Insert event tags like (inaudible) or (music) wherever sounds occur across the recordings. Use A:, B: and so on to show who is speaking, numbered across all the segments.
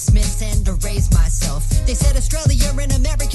A: dismiss and erase myself. They said Australia and America's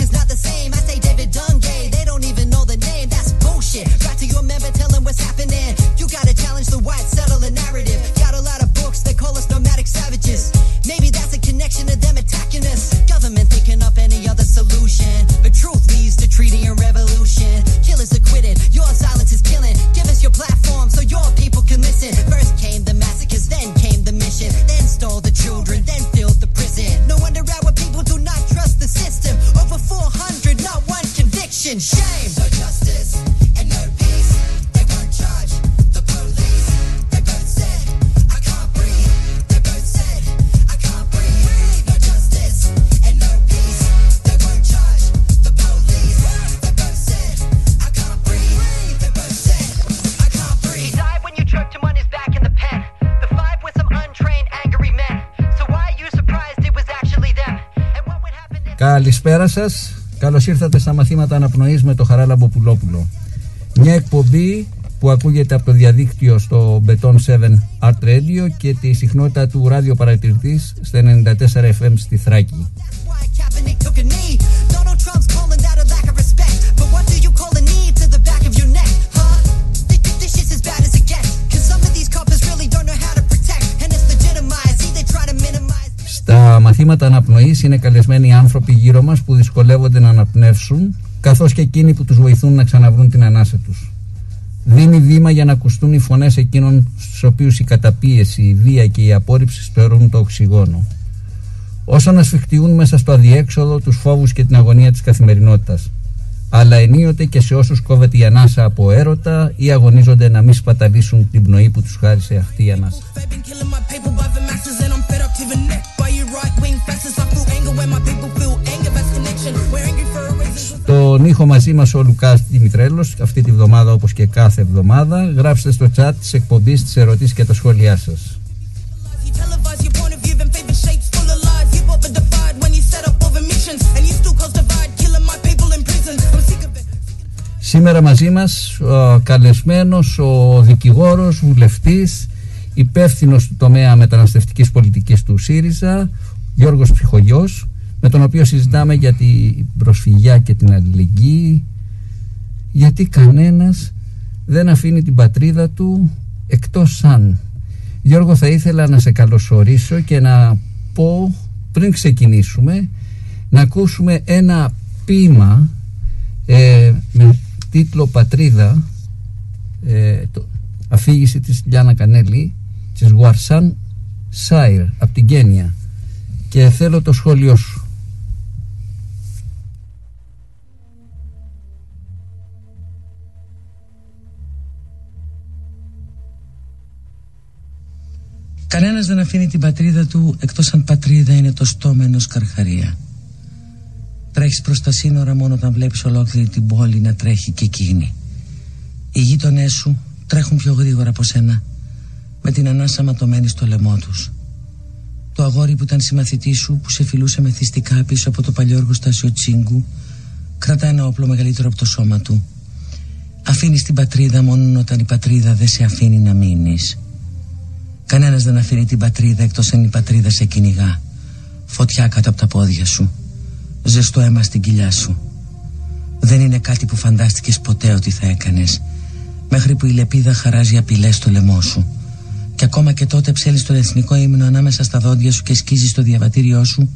B: σας. Καλώς ήρθατε στα μαθήματα αναπνοής με το Χαράλαμπο Πουλόπουλο. Μια εκπομπή που ακούγεται από το διαδίκτυο στο Beton 7 Art Radio και τη συχνότητα του ράδιο παρατηρητής στα 94 FM στη Θράκη. Αναπνοής είναι καλεσμένοι άνθρωποι γύρω μας που δυσκολεύονται να αναπνεύσουν καθώς και εκείνοι που τους βοηθούν να ξαναβρούν την ανάσα τους. Δίνει βήμα για να ακουστούν οι φωνές εκείνων στους οποίους η καταπίεση, η βία και η απόρριψη στερούν το οξυγόνο. Όσο να σφιχτιούν μέσα στο αδιέξοδο τους φόβους και την αγωνία της καθημερινότητας. Αλλά ενίοτε και σε όσους κόβεται η ανάσα από έρωτα ή αγωνίζονται να μην σπαταλήσουν την πνοή που τους χάρισε αυτή η ανάσα.
C: Reason.
B: Τον ήχο μαζί μας ο Λουκάς Δημητρέλος αυτή τη βδομάδα όπως και κάθε εβδομάδα γράψτε στο chat της εκπομπής τις ερωτήσεις και τα σχόλιά σας.
C: You televise your point of view, then favor shapes full of lies. You bought the divide when you set up over missions, and you still cause divide, killing my people in prison. I'm sick of it.
B: Σήμερα μαζί μας ο καλεσμένος ο δικηγόρος, βουλευτής, υπεύθυνος του τομέα μεταναστευτικής πολιτικής του ΣΥΡΙΖΑ, Γιώργος Ψυχογιός, με τον οποίο συζητάμε για την προσφυγιά και την αλληλεγγύη, γιατί κανένας δεν αφήνει την πατρίδα του εκτός αν. Γιώργο θα ήθελα να σε καλωσορίσω και να πω πριν ξεκινήσουμε να ακούσουμε ένα ποίημα ε, με τίτλο «Πατρίδα» ε, το, αφήγηση της Λιάννα Κανέλη της Γουαρσάν Σάιρ από την Κένια και θέλω το σχόλιο σου
D: Κανένας δεν αφήνει την πατρίδα του εκτός αν πατρίδα είναι το στόμα ενός καρχαρία. Τρέχεις προς τα σύνορα μόνο όταν βλέπεις ολόκληρη την πόλη να τρέχει και εκείνη. Οι γείτονές σου τρέχουν πιο γρήγορα από σένα με την ανάσα ματωμένη στο λαιμό τους. Το αγόρι που ήταν συμμαθητή σου που σε φιλούσε μεθυστικά πίσω από το παλιό εργοστάσιο Τσίγκου κρατά ένα όπλο μεγαλύτερο από το σώμα του. Αφήνεις την πατρίδα μόνο όταν η πατρίδα δεν σε αφήνει να μείνεις. Κανένας δεν αφήνει την πατρίδα εκτός αν η πατρίδα σε κυνηγά. Φωτιά κάτω από τα πόδια σου. Ζεστό αίμα στην κοιλιά σου. Δεν είναι κάτι που φαντάστηκες ποτέ ότι θα έκανες. Μέχρι που η λεπίδα χαράζει απειλές στο λαιμό σου. Και ακόμα και τότε ψέλεις τον εθνικό ύμνο ανάμεσα στα δόντια σου και σκίζεις το διαβατήριό σου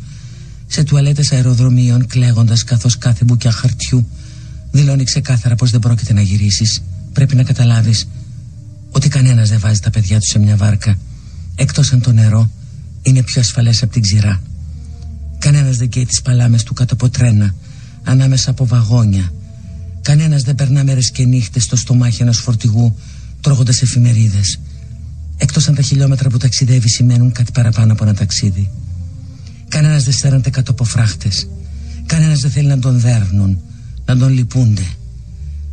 D: σε τουαλέτες αεροδρομίων κλαίγοντας καθώς κάθε μπουκιά χαρτιού δηλώνει ξεκάθαρα πως δεν πρόκειται να γυρίσεις. Πρέπει να καταλάβεις ότι κανένας δεν βάζει τα παιδιά του σε μια βάρκα εκτός αν το νερό είναι πιο ασφαλές από την ξηρά. Κανένας δεν καίει τις παλάμες του κάτω από τρένα ανάμεσα από βαγόνια. Κανένας δεν περνά μέρες και νύχτες στο στομάχι ενός φορτηγού τρώγοντας εφημερίδες. Εκτός αν τα χιλιόμετρα που ταξιδεύει σημαίνουν κάτι παραπάνω από ένα ταξίδι. Κανένας δεν στέρνεται κάτω από φράχτες. Κανένας δεν θέλει να τον δέρνουν, να τον λυπούνται.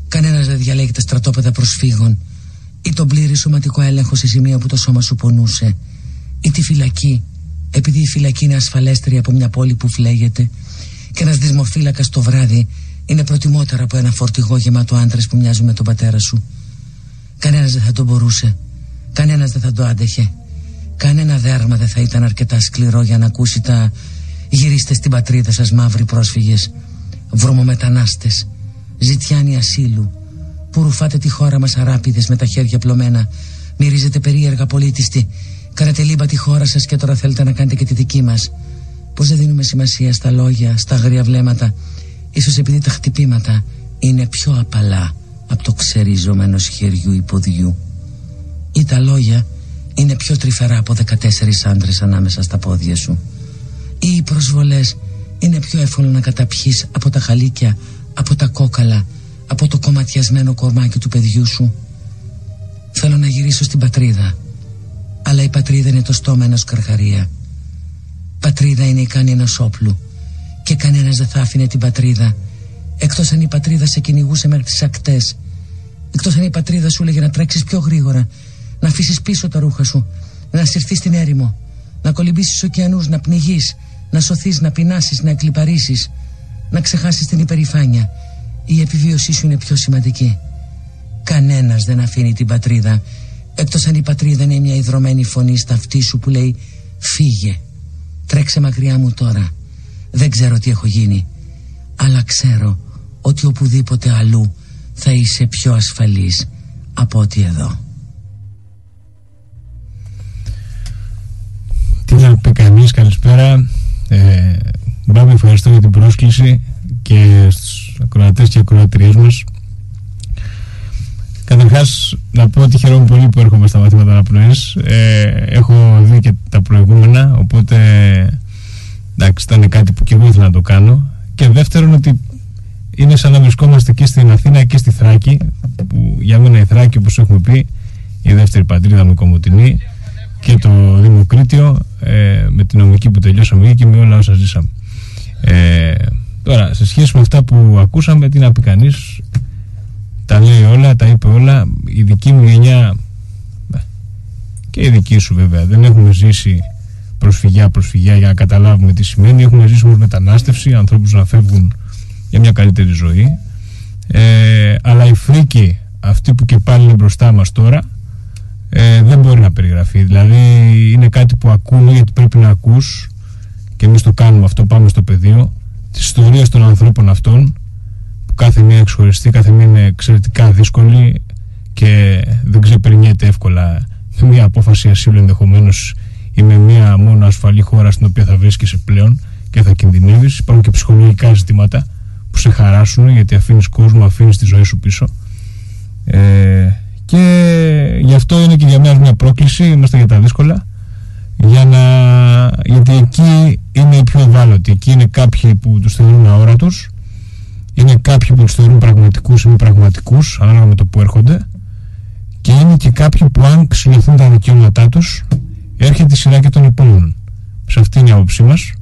D: Κανένας δεν διαλέγει τα στρατόπεδα προσφύγων ή τον πλήρη σωματικό έλεγχο σε σημεία που το σώμα σου πονούσε; Ή τη φυλακή; Επειδή η φυλακή είναι ασφαλέστερη από μια πόλη που φλέγεται και ένας δυσμοφύλακας το βράδυ είναι προτιμότερα από ένα φορτηγό γεμάτο άντρες που μοιάζουν με τον πατέρα σου. Κανένας δεν θα τον μπορούσε. Κανένας δεν θα το άντεχε. Κανένα δέρμα δεν θα ήταν αρκετά σκληρό για να ακούσει τα «Γυρίστε στην πατρίδα σας μαύροι πρόσφυγες, βρωμομετανάστες, ζητιάνοι ασύλου, που ρουφάτε τη χώρα μας αράπιδες με τα χέρια πλωμένα, μυρίζετε περίεργα πολίτιστη, κάνετε λίμπα τη χώρα σας και τώρα θέλετε να κάνετε και τη δική μας. Πώς δεν δίνουμε σημασία στα λόγια, στα αγρία βλέμματα, ίσως επειδή τα χτυπήματα είναι πιο απαλά από το ξεριζωμένο χεριού ή ποδιού. Ή τα λόγια είναι πιο τρυφερά από 14 άντρες ανάμεσα στα πόδια σου. Ή οι προσβολές είναι πιο εύκολο να καταπιείς από τα χαλίκια, από τα κόκαλα, από το κομματιασμένο κορμάκι του παιδιού σου. Θέλω να γυρίσω στην πατρίδα, αλλά η πατρίδα είναι το στόμα ενός καρχαρία. Πατρίδα είναι η κάνη ενός όπλου και κανένας δεν θα άφηνε την πατρίδα εκτός αν η πατρίδα σε κυνηγούσε μέχρι τις ακτές εκτός αν η πατρίδα σου έλεγε να τρέξεις πιο γρήγορα να αφήσεις πίσω τα ρούχα σου να συρθείς στην έρημο να κολυμπήσεις ωκεανούς, να πνιγείς να σωθείς, να πεινάσεις, να εκλυπαρίσεις να ξεχάσεις την υπερηφάνεια η επιβίωσή σου είναι πιο σημαντική κανένας δεν αφήνει την πατρίδα εκτός αν η πατρίδα είναι μια ιδρωμένη φωνή στα αυτή σου που λέει φύγε τρέξε μακριά μου τώρα δεν ξέρω τι έχω γίνει αλλά ξέρω ότι οπουδήποτε αλλού θα είσαι πιο ασφαλής από ότι εδώ.
E: Τι να πει κανείς, καλησπέρα. Ε, Μπάμπη, ευχαριστώ για την πρόσκληση και στους ακροατές και ακροατριές μας. Καταρχάς να πω ότι χαίρομαι πολύ που έρχομαι στα μαθήματα αναπνοές. Ε, έχω δει και τα προηγούμενα, οπότε εντάξει, ήταν κάτι που και εγώ ήθελα να το κάνω. Και δεύτερον ότι είναι σαν να βρισκόμαστε και στην Αθήνα και στη Θράκη, που για μένα η Θράκη, όπως έχουμε πει, η δεύτερη πατρίδα μου κομμωτινή και το Δημοκρίτιο ε, με την νομική που τελειώσαμε και με όλα όσα ζήσαμε. Ε, τώρα, σε σχέση με αυτά που ακούσαμε, τι να πει κανείς, τα λέει όλα, τα είπε όλα. Η δική μου γενιά ε, και η δική σου βέβαια δεν έχουμε ζήσει προσφυγιά, προσφυγιά για να καταλάβουμε τι σημαίνει. Έχουμε ζήσει όμω μετανάστευση, ανθρώπους να φεύγουν για μια καλύτερη ζωή. Ε, αλλά η φρίκη αυτή που και πάλι είναι μπροστά μας τώρα ε, δεν μπορεί να περιγραφεί. Δηλαδή είναι κάτι που ακούμε γιατί πρέπει να ακούς και εμείς το κάνουμε αυτό, πάμε στο πεδίο της ιστορίας των ανθρώπων αυτών που κάθε μία εξχωριστεί, κάθε μία είναι εξαιρετικά δύσκολη και δεν ξεπερνιέται εύκολα με μια απόφαση ασύλου ενδεχομένως ή με μια μόνο ασφαλή χώρα στην οποία θα βρίσκεσαι πλέον και θα κινδυνεύεις. Υπάρχουν και ψυχολογικά ζητήματα που σε χαράσουν γιατί αφήνεις κόσμο, αφήνεις τη ζωή σου πίσω. Ε, και γι' αυτό είναι και για μένα μια πρόκληση. Είμαστε για τα δύσκολα. Για να, γιατί εκεί είναι οι πιο ευάλωτοι. Εκεί είναι κάποιοι που τους θεωρούν αόρατους. Είναι κάποιοι που τους θεωρούν πραγματικούς ή μη πραγματικούς, ανάλογα με το που έρχονται. Και είναι και κάποιοι που αν ξυλωθούν τα δικαιώματά τους, έρχεται η σειρά και των επόμενων. Σε αυτή είναι η άποψή μας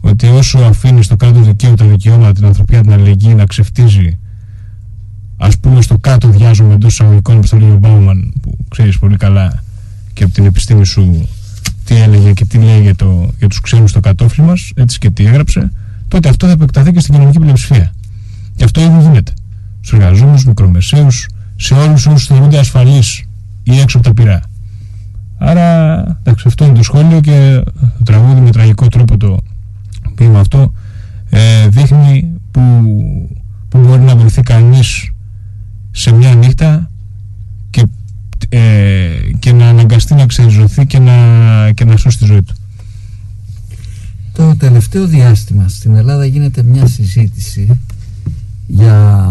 E: ότι όσο αφήνει στο κάτω δικαίου τα δικαιώματα, την ανθρωπιά, την αλληλεγγύη να ξεφτίζει, ας πούμε, στο κάτω διάζουμε εντός εισαγωγικών, όπως το λέει ο Μπάουμαν, που ξέρεις πολύ καλά και από την επιστήμη σου τι έλεγε και τι λέει για, το, για τους ξένους στο κατόφλι μας, έτσι και τι έγραψε, τότε αυτό θα επεκταθεί και στην κοινωνική πλειοψηφία. Και αυτό ήδη γίνεται. Στους εργαζόμενους, μικρομεσαίους, σε όλους όσους θεωρούνται ασφαλείς ή έξω από τα πυρά. Άρα, εντάξει, αυτό είναι το σχόλιο και το τραγούδι με τραγικό τρόπο το ποίημα αυτό ε, δείχνει που, που μπορεί να βρεθεί κανείς σε μια νύχτα και, ε, και να αναγκαστεί να ξεριζωθεί και να, και να σώσει τη ζωή του.
B: Το τελευταίο διάστημα στην Ελλάδα γίνεται μια συζήτηση για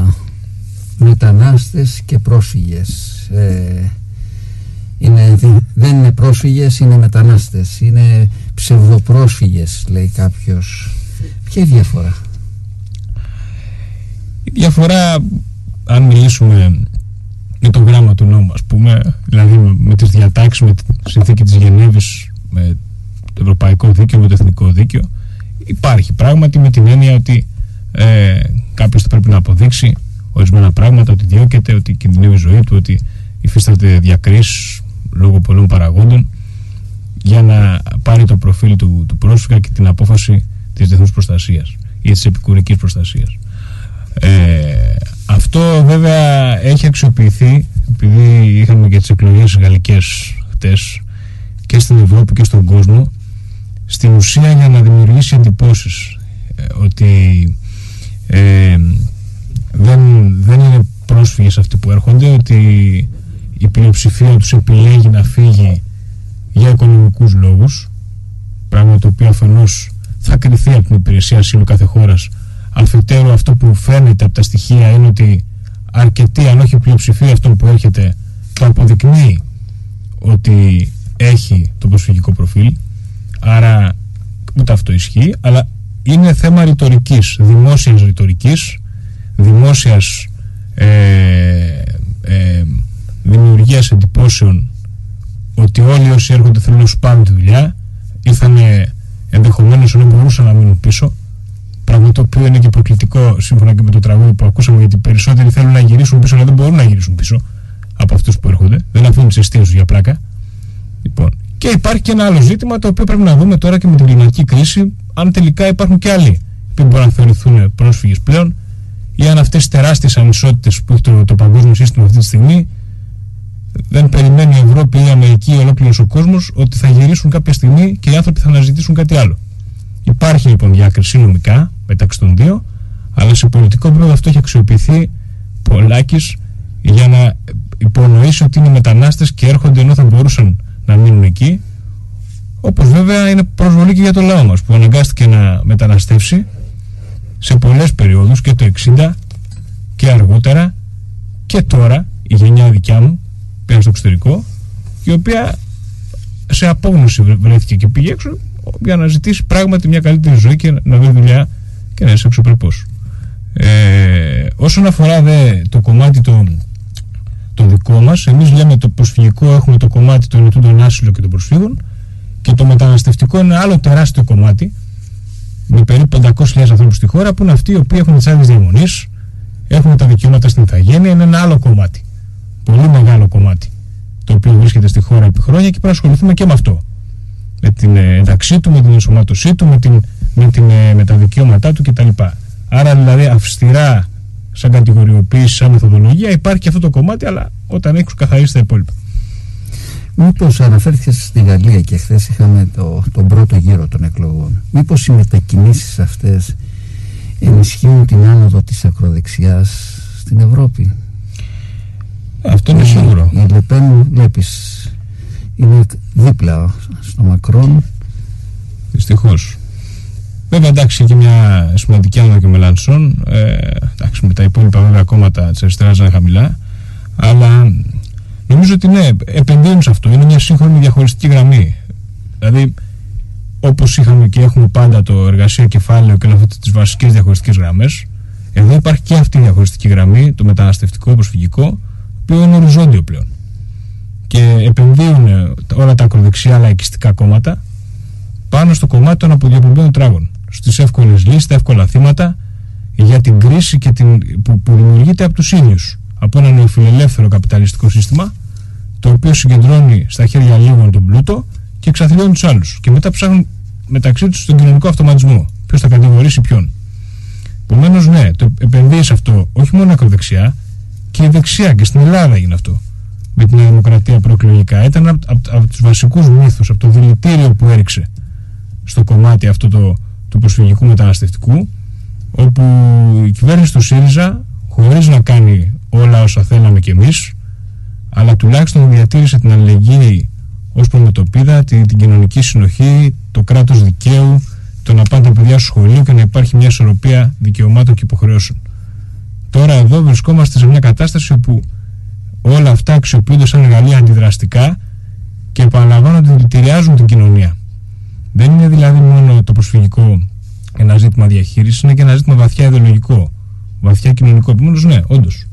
B: μετανάστες και πρόσφυγες. Ε, είναι, δεν είναι πρόσφυγες, είναι μετανάστες. Είναι ψευδοπρόσφυγες, λέει κάποιος. Ποια είναι η διαφορά;
E: Η διαφορά, αν μιλήσουμε με το γράμμα του νόμου, ας πούμε, δηλαδή με τις διατάξεις, με τη συνθήκη της Γενέβης, με το ευρωπαϊκό δίκαιο, με το εθνικό δίκαιο, υπάρχει πράγματι με την έννοια ότι ε, κάποιος θα πρέπει να αποδείξει ορισμένα πράγματα, ότι διώκεται, ότι κινδυνεύει η ζωή του, ότι υφίσταται διακρίσεις λόγω πολλών παραγόντων για να πάρει το προφίλ του, του πρόσφυγα και την απόφαση της διεθνούς προστασίας ή της επικουρικής προστασίας. Ε, αυτό βέβαια έχει αξιοποιηθεί επειδή είχαμε και τις εκλογές γαλλικές χτες και και στην Ευρώπη και στον κόσμο στην ουσία για να δημιουργήσει εντυπώσεις ε, ότι ε, δεν, δεν είναι πρόσφυγες αυτοί που έρχονται ότι η πλειοψηφία τους επιλέγει να φύγει για οικονομικούς λόγους πράγμα το οποίο αφενός θα κριθεί από την υπηρεσία ασύλου κάθε χώρας αφετέρου αυτό που φαίνεται από τα στοιχεία είναι ότι αρκετή αν όχι πλειοψηφία αυτών που έρχεται το αποδεικνύει ότι έχει το προσφυγικό προφίλ άρα ούτε αυτό ισχύει αλλά είναι θέμα ρητορικής, δημόσιας ρητορικής, δημόσιας ε, ε, δημιουργίας εντυπώσεων ότι όλοι όσοι έρχονται θέλουν να σου πάρουν τη δουλειά ήρθαν ενδεχομένως ενώ μπορούσαν να μείνουν πίσω πράγμα το οποίο είναι και προκλητικό σύμφωνα και με το τραγούδι που ακούσαμε γιατί περισσότεροι θέλουν να γυρίσουν πίσω αλλά δεν μπορούν να γυρίσουν πίσω από αυτούς που έρχονται δεν αφήνουν τις αιστείες για πλάκα λοιπόν, και υπάρχει και ένα άλλο ζήτημα το οποίο πρέπει να δούμε τώρα και με την κλιματική κρίση αν τελικά υπάρχουν και άλλοι που μπορούν να θεωρηθούν πρόσφυγες πλέον ή αν αυτές οι τεράστιες ανισότητες που έχει το, το παγκόσμιο σύστημα αυτή τη στιγμή δεν περιμένει η Ευρώπη ή η Αμερική ή ολόκληρος ο κόσμος ότι θα γυρίσουν κάποια στιγμή και οι άνθρωποι θα αναζητήσουν κάτι άλλο. Υπάρχει λοιπόν διάκριση νομικά μεταξύ των δύο, αλλά σε πολιτικό επίπεδο αυτό έχει αξιοποιηθεί πολλάκις για να υπονοήσει ότι είναι μετανάστες και έρχονται ενώ θα μπορούσαν να μείνουν εκεί. Όπως βέβαια είναι προσβολή και για το λαό μας που αναγκάστηκε να μεταναστεύσει σε πολλές περιόδους και το 60 και αργότερα και τώρα η γενιά δικιά μου πήγαν στο εξωτερικό η οποία σε απόγνωση βρέθηκε και πήγε έξω για να ζητήσει πράγματι μια καλύτερη ζωή και να βρει δουλειά και να είσαι εξωπρεπός. Ε, όσον αφορά δε, το κομμάτι το, το δικό μας, εμείς λέμε το προσφυγικό έχουμε το κομμάτι των ετούντων άσυλο και των προσφύγων και το μεταναστευτικό είναι άλλο τεράστιο κομμάτι με περίπου 500.000 ανθρώπους στη χώρα που είναι αυτοί οι οποίοι έχουν τις άδειες διαμονής, έχουν τα δικαιώματα στην ηθαγένεια, είναι ένα άλλο κομμάτι πολύ μεγάλο κομμάτι το οποίο βρίσκεται στη χώρα επί χρόνια και πρέπει να ασχοληθούμε και με αυτό. Με την ε, ένταξή του, με την ενσωμάτωσή του, με, την, με, την, ε, με τα δικαιώματά του κτλ. Άρα δηλαδή αυστηρά σαν κατηγοριοποίηση, σαν μεθοδολογία υπάρχει και αυτό το κομμάτι, αλλά όταν έχεις καθαρίσει τα υπόλοιπα.
B: Μήπως αναφέρθηκες στη Γαλλία και χθες είχαμε το, τον πρώτο γύρο των εκλογών. Μήπως οι μετακινήσεις αυτές ενισχύουν την άνοδο της ακροδεξιάς στην Ευρώπη;
E: Αυτό είναι σίγουρο.
B: Η Λεπέν βλέπεις είναι δίπλα στο Μακρόν.
E: Δυστυχώς. Βέβαια εντάξει και μια σημαντική άνοδο και Μελανσόν. Ε, εντάξει με τα υπόλοιπα βέβαια κόμματα της αριστεράς είναι χαμηλά. Αλλά νομίζω ότι ναι, επενδύουν σε αυτό. Είναι μια σύγχρονη διαχωριστική γραμμή. Δηλαδή όπως είχαμε και έχουμε πάντα το εργασία κεφάλαιο και αυτέ τις βασικές διαχωριστικές γραμμές, εδώ υπάρχει και αυτή η διαχωριστική γραμμή, το μεταναστευτικό, προσφυγικό, οποίο είναι οριζόντιο πλέον. Και επενδύουν όλα τα ακροδεξιά λαϊκιστικά κόμματα πάνω στο κομμάτι των αποδιοπομπαίων τράγων. Στις εύκολες λύσει, τα εύκολα θύματα για την κρίση και την, που, που δημιουργείται από τους ίδιους. Από ένα νεοφιλελεύθερο καπιταλιστικό σύστημα, το οποίο συγκεντρώνει στα χέρια λίγων τον πλούτο και εξαθλιώνει τους άλλους. Και μετά ψάχνουν μεταξύ τους τον κοινωνικό αυτοματισμό. Ποιος θα κατηγορήσει ποιον. Επομένως, ναι, το επενδύεις αυτό όχι μόνο ακροδεξιά, και η δεξιά και στην Ελλάδα έγινε αυτό με την Δημοκρατία προεκλογικά. Ήταν από, από, από τους βασικούς μύθους, από το δηλητήριο που έριξε στο κομμάτι αυτό το, του προσφυγικού μεταναστευτικού, όπου η κυβέρνηση του ΣΥΡΙΖΑ, χωρίς να κάνει όλα όσα θέλαμε κι εμείς, αλλά τουλάχιστον διατήρησε την αλληλεγγύη ως προμετωπίδα, την, την κοινωνική συνοχή, το κράτος δικαίου, το να πάνε τα παιδιά στο σχολείο και να υπάρχει μια ισορροπία δικαιωμάτων και υποχρεώσεων. Τώρα εδώ βρισκόμαστε σε μια κατάσταση όπου όλα αυτά αξιοποιούνται σαν εργαλεία αντιδραστικά και επαναλαμβάνω ότι δηλητηριάζουν την κοινωνία. Δεν είναι δηλαδή μόνο το προσφυγικό ένα ζήτημα διαχείρισης, είναι και ένα ζήτημα βαθιά ιδεολογικό, βαθιά κοινωνικό. Επομένως, ναι, όντως.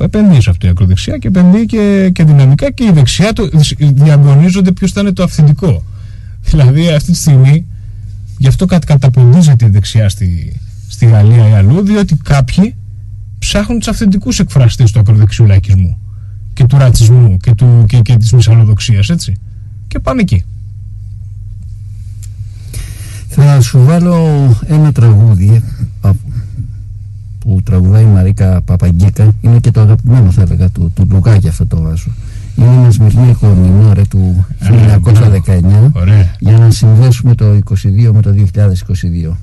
E: Επενδύει σε αυτό η ακροδεξιά και επενδύει και, και δυναμικά και η δεξιά το, διαγωνίζονται ποιος θα είναι το αυθεντικό. (laughs) Δηλαδή αυτή τη στιγμή, γι' αυτό καταποντίζεται η δεξιά στη, στη Γαλλία ή αλλού, διότι κάποιοι ψάχνουν τους αυθεντικούς εκφραστές του ακροδεξιού λαϊκισμού και του ρατσισμού και, του, και, και της μυσαλλοδοξίας έτσι. Και πάνε εκεί.
B: Θα σου βάλω ένα τραγούδι που τραγουδάει η Μαρίκα Παπαγκίκα είναι και το αγαπημένο θα έλεγα του, του Λουκάκη αυτό το βάζω Είναι ένας Σμυρνίκο μινόρε του 1919
E: Ωραία.
B: για να συνδέσουμε το 22 με το 2022.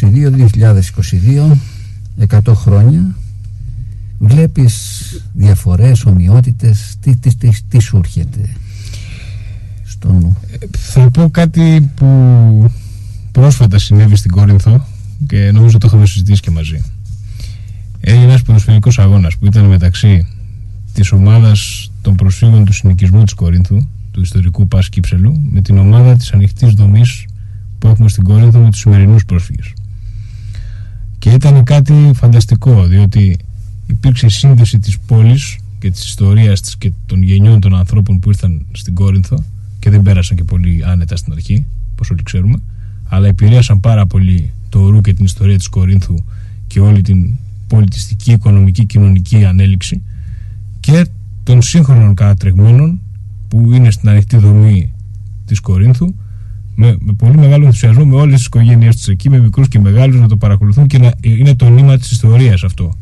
B: ...1922-2022... ...100 χρόνια... ...βλέπεις διαφορές, ομοιότητες... ...τι, τι, τι, τι σου έρχεται... ...στο νου...
E: Θα πω κάτι που πρόσφατα συνέβη στην Κόρινθο και νομίζω το είχαμε συζητήσει και μαζί. Έγινε ένας ποδοσφαιρικός αγώνας που ήταν μεταξύ της ομάδας των προσφύγων του συνοικισμού της Κορίνθου, του ιστορικού Πας Κύψελου, με την ομάδα της ανοιχτής δομής που έχουμε στην Κόρινθο με τους σημερινούς πρόσφυγες. Και ήταν κάτι φανταστικό, διότι υπήρξε η σύνδεση της πόλης και της ιστορίας της και των γενιών των ανθρώπων που ήρθαν στην Κόρινθο και δεν πέρασαν και πολύ άνετα στην αρχή, όπως όλοι ξέρουμε, αλλά επηρέασαν πάρα πολύ το ρου και την ιστορία της Κορίνθου και όλη την πολιτιστική, οικονομική, κοινωνική ανέλυξη και των σύγχρονων κατατρεγμένων που είναι στην ανοιχτή δομή της Κορίνθου με, με πολύ μεγάλο ενθουσιασμό με όλες τις οικογένειες τους εκεί, με μικρούς και μεγάλους να το παρακολουθούν και να είναι το νήμα της ιστορίας αυτό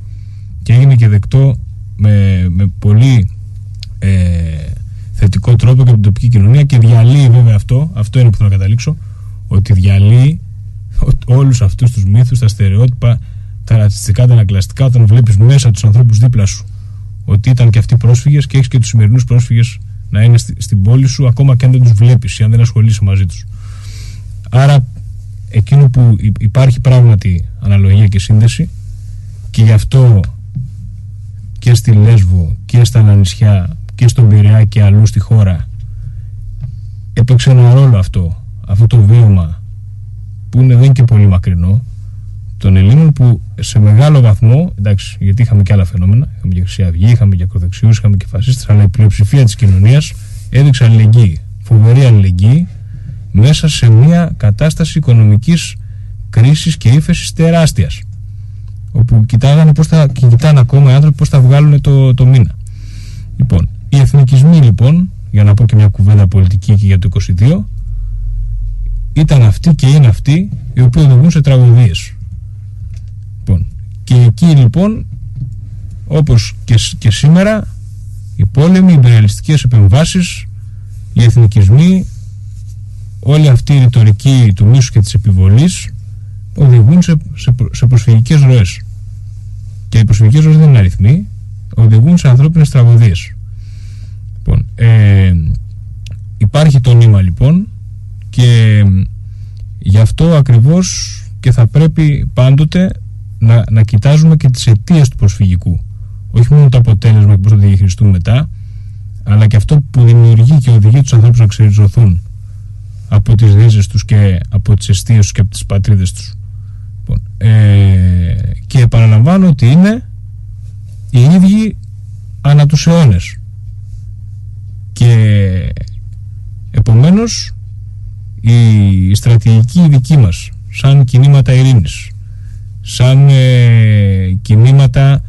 E: και έγινε και δεκτό με, με πολύ ε, θετικό τρόπο και από την τοπική κοινωνία και διαλύει βέβαια αυτό, αυτό είναι που θέλω να καταλήξω ότι διαλύει όλους αυτούς τους μύθους, τα στερεότυπα, τα ρατσιστικά, τα ανακλαστικά όταν βλέπεις μέσα τους ανθρώπους δίπλα σου ότι ήταν και αυτοί πρόσφυγες και έχεις και τους σημερινούς πρόσφυγες να είναι στη- στην πόλη σου ακόμα και αν δεν τους βλέπεις ή αν δεν ασχολείσαι μαζί τους. Άρα εκείνο που υ- υπάρχει πράγματι αναλογία και σύνδεση και γι' αυτό και στη Λέσβο και στα νησιά και στον Πειραιά και αλλού στη χώρα έπαιξε ένα ρόλο αυτό αυτό το βίωμα που είναι, δεν είναι και πολύ μακρινό των Ελλήνων που σε μεγάλο βαθμό εντάξει γιατί είχαμε και άλλα φαινόμενα είχαμε και Χρυσή Αυγή, είχαμε και ακροδεξιούς είχαμε και φασίστες αλλά η πλειοψηφία της κοινωνίας έδειξε αλληλεγγύη φοβερή αλληλεγγύη μέσα σε μια κατάσταση οικονομικής κρίσης και ύφεσης τεράστιας όπου κοιτάγανε πώς θα, και κοιτάνε ακόμα οι άνθρωποι πώς θα βγάλουν το, το μήνα. Λοιπόν, οι εθνικισμοί λοιπόν, για να πω και μια κουβέντα πολιτική και για το 22, ήταν αυτοί και είναι αυτοί οι οποίοι οδηγούν σε τραγωδίες. Λοιπόν, και εκεί λοιπόν, όπως και, σ- και σήμερα, οι πόλεμοι, οι υπερελιστικές επεμβάσεις, οι εθνικισμοί, όλη αυτή η ρητορική του μίσου και της επιβολής οδηγούν σε, σε, προ- σε προσφυγικές ροές. Και οι προσφυγικές ροές δεν είναι αριθμοί, οδηγούν σε ανθρώπινες τραγωδίες. Λοιπόν, ε, υπάρχει το νήμα λοιπόν και γι' αυτό ακριβώς και θα πρέπει πάντοτε να, να κοιτάζουμε και τις αιτίες του προσφυγικού. Όχι μόνο το αποτέλεσμα και πώς θα το διαχειριστούμε μετά, αλλά και αυτό που δημιουργεί και οδηγεί τους ανθρώπους να ξεριζωθούν από τις ρίζες τους και από τις αιστείες τους και από τις πατρίδες τους. Λοιπόν, ε, και επαναλαμβάνω ότι είναι οι ίδιοι ανά τους αιώνες. Και επομένως η στρατηγική δική μας σαν κινήματα ειρήνης σαν ε, κινήματα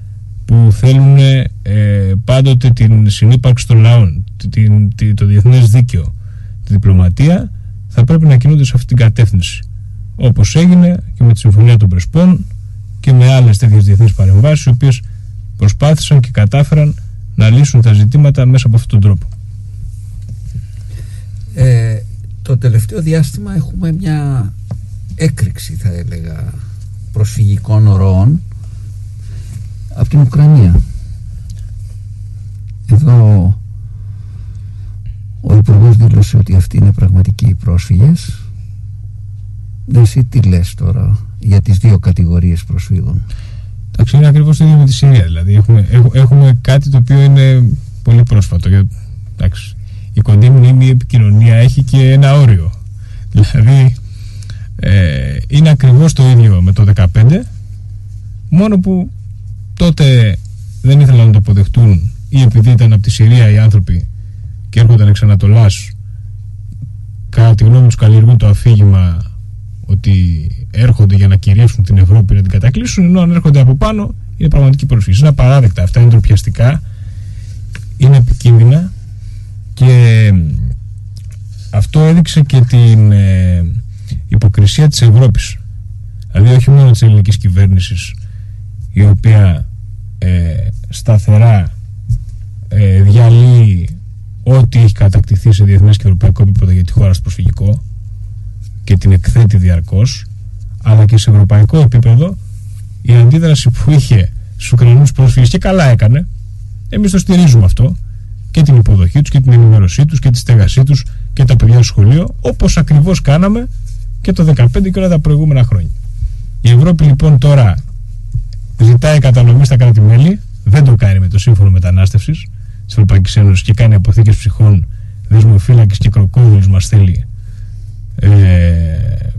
E: που θέλουν ε, πάντοτε την συνύπαρξη των λαών την, την, το διεθνές δίκαιο τη διπλωματία θα πρέπει να κινούνται σε αυτή την κατεύθυνση όπως έγινε και με τη Συμφωνία των Πρεσπών και με άλλες τέτοιες διεθνείς παρεμβάσεις οι οποίες προσπάθησαν και κατάφεραν να λύσουν τα ζητήματα μέσα από αυτόν τον τρόπο.
B: Ε, το τελευταίο διάστημα έχουμε μια έκρηξη θα έλεγα προσφυγικών ροών από την Ουκρανία. Εδώ ο υπουργός δήλωσε ότι αυτοί είναι πραγματικοί πρόσφυγες. Εσύ τι λες τώρα για τις δύο κατηγορίες προσφύγων;
E: Εντάξει, είναι ακριβώς το ίδιο με τη Συρία. Δηλαδή, έχουμε, έχ- έχουμε κάτι το οποίο είναι πολύ πρόσφατο. Για, εντάξει, η κοντή μνήμη η επικοινωνία έχει και ένα όριο. Δηλαδή, ε, είναι ακριβώς το ίδιο με το 15, μόνο που τότε δεν ήθελαν να το αποδεχτούν ή επειδή ήταν από τη Συρία οι άνθρωποι και έρχονταν εξ Ανατολάς κατά τη γνώμη τους καλλιεργούν το αφήγημα ότι έρχονται για να κυρίευσουν την Ευρώπη να την κατακλείσουν ενώ αν έρχονται από πάνω είναι πραγματική προσφύγη. Είναι απαράδεκτα. Αυτά, είναι ντροπιαστικά είναι επικίνδυνα και αυτό έδειξε και την ε, υποκρισία της Ευρώπης. Δηλαδή όχι μόνο της ελληνικής κυβέρνησης η οποία ε, σταθερά ε, διαλύει ό,τι έχει κατακτηθεί σε διεθνές και ευρωπαϊκό επίπεδο για τη χώρα στο προσφυγικό και την εκθέτει διαρκώς αλλά και σε ευρωπαϊκό επίπεδο η αντίδραση που είχε στους Ουκρανούς πρόσφυγες και καλά έκανε. Εμείς το στηρίζουμε αυτό και την υποδοχή τους και την ενημέρωσή τους και τη στέγασή τους και τα παιδιά στο σχολείο όπως ακριβώς κάναμε και το 2015 και όλα τα προηγούμενα χρόνια. Η Ευρώπη λοιπόν τώρα ζητάει κατανομή στα κράτη-μέλη, δεν το κάνει με το σύμφωνο μετανάστευσης της Ευρωπαϊκής Ένωσης και κάνει αποθήκες ψυχών, δεσμοφύλακε και κροκόδιλους μας θέλει ε,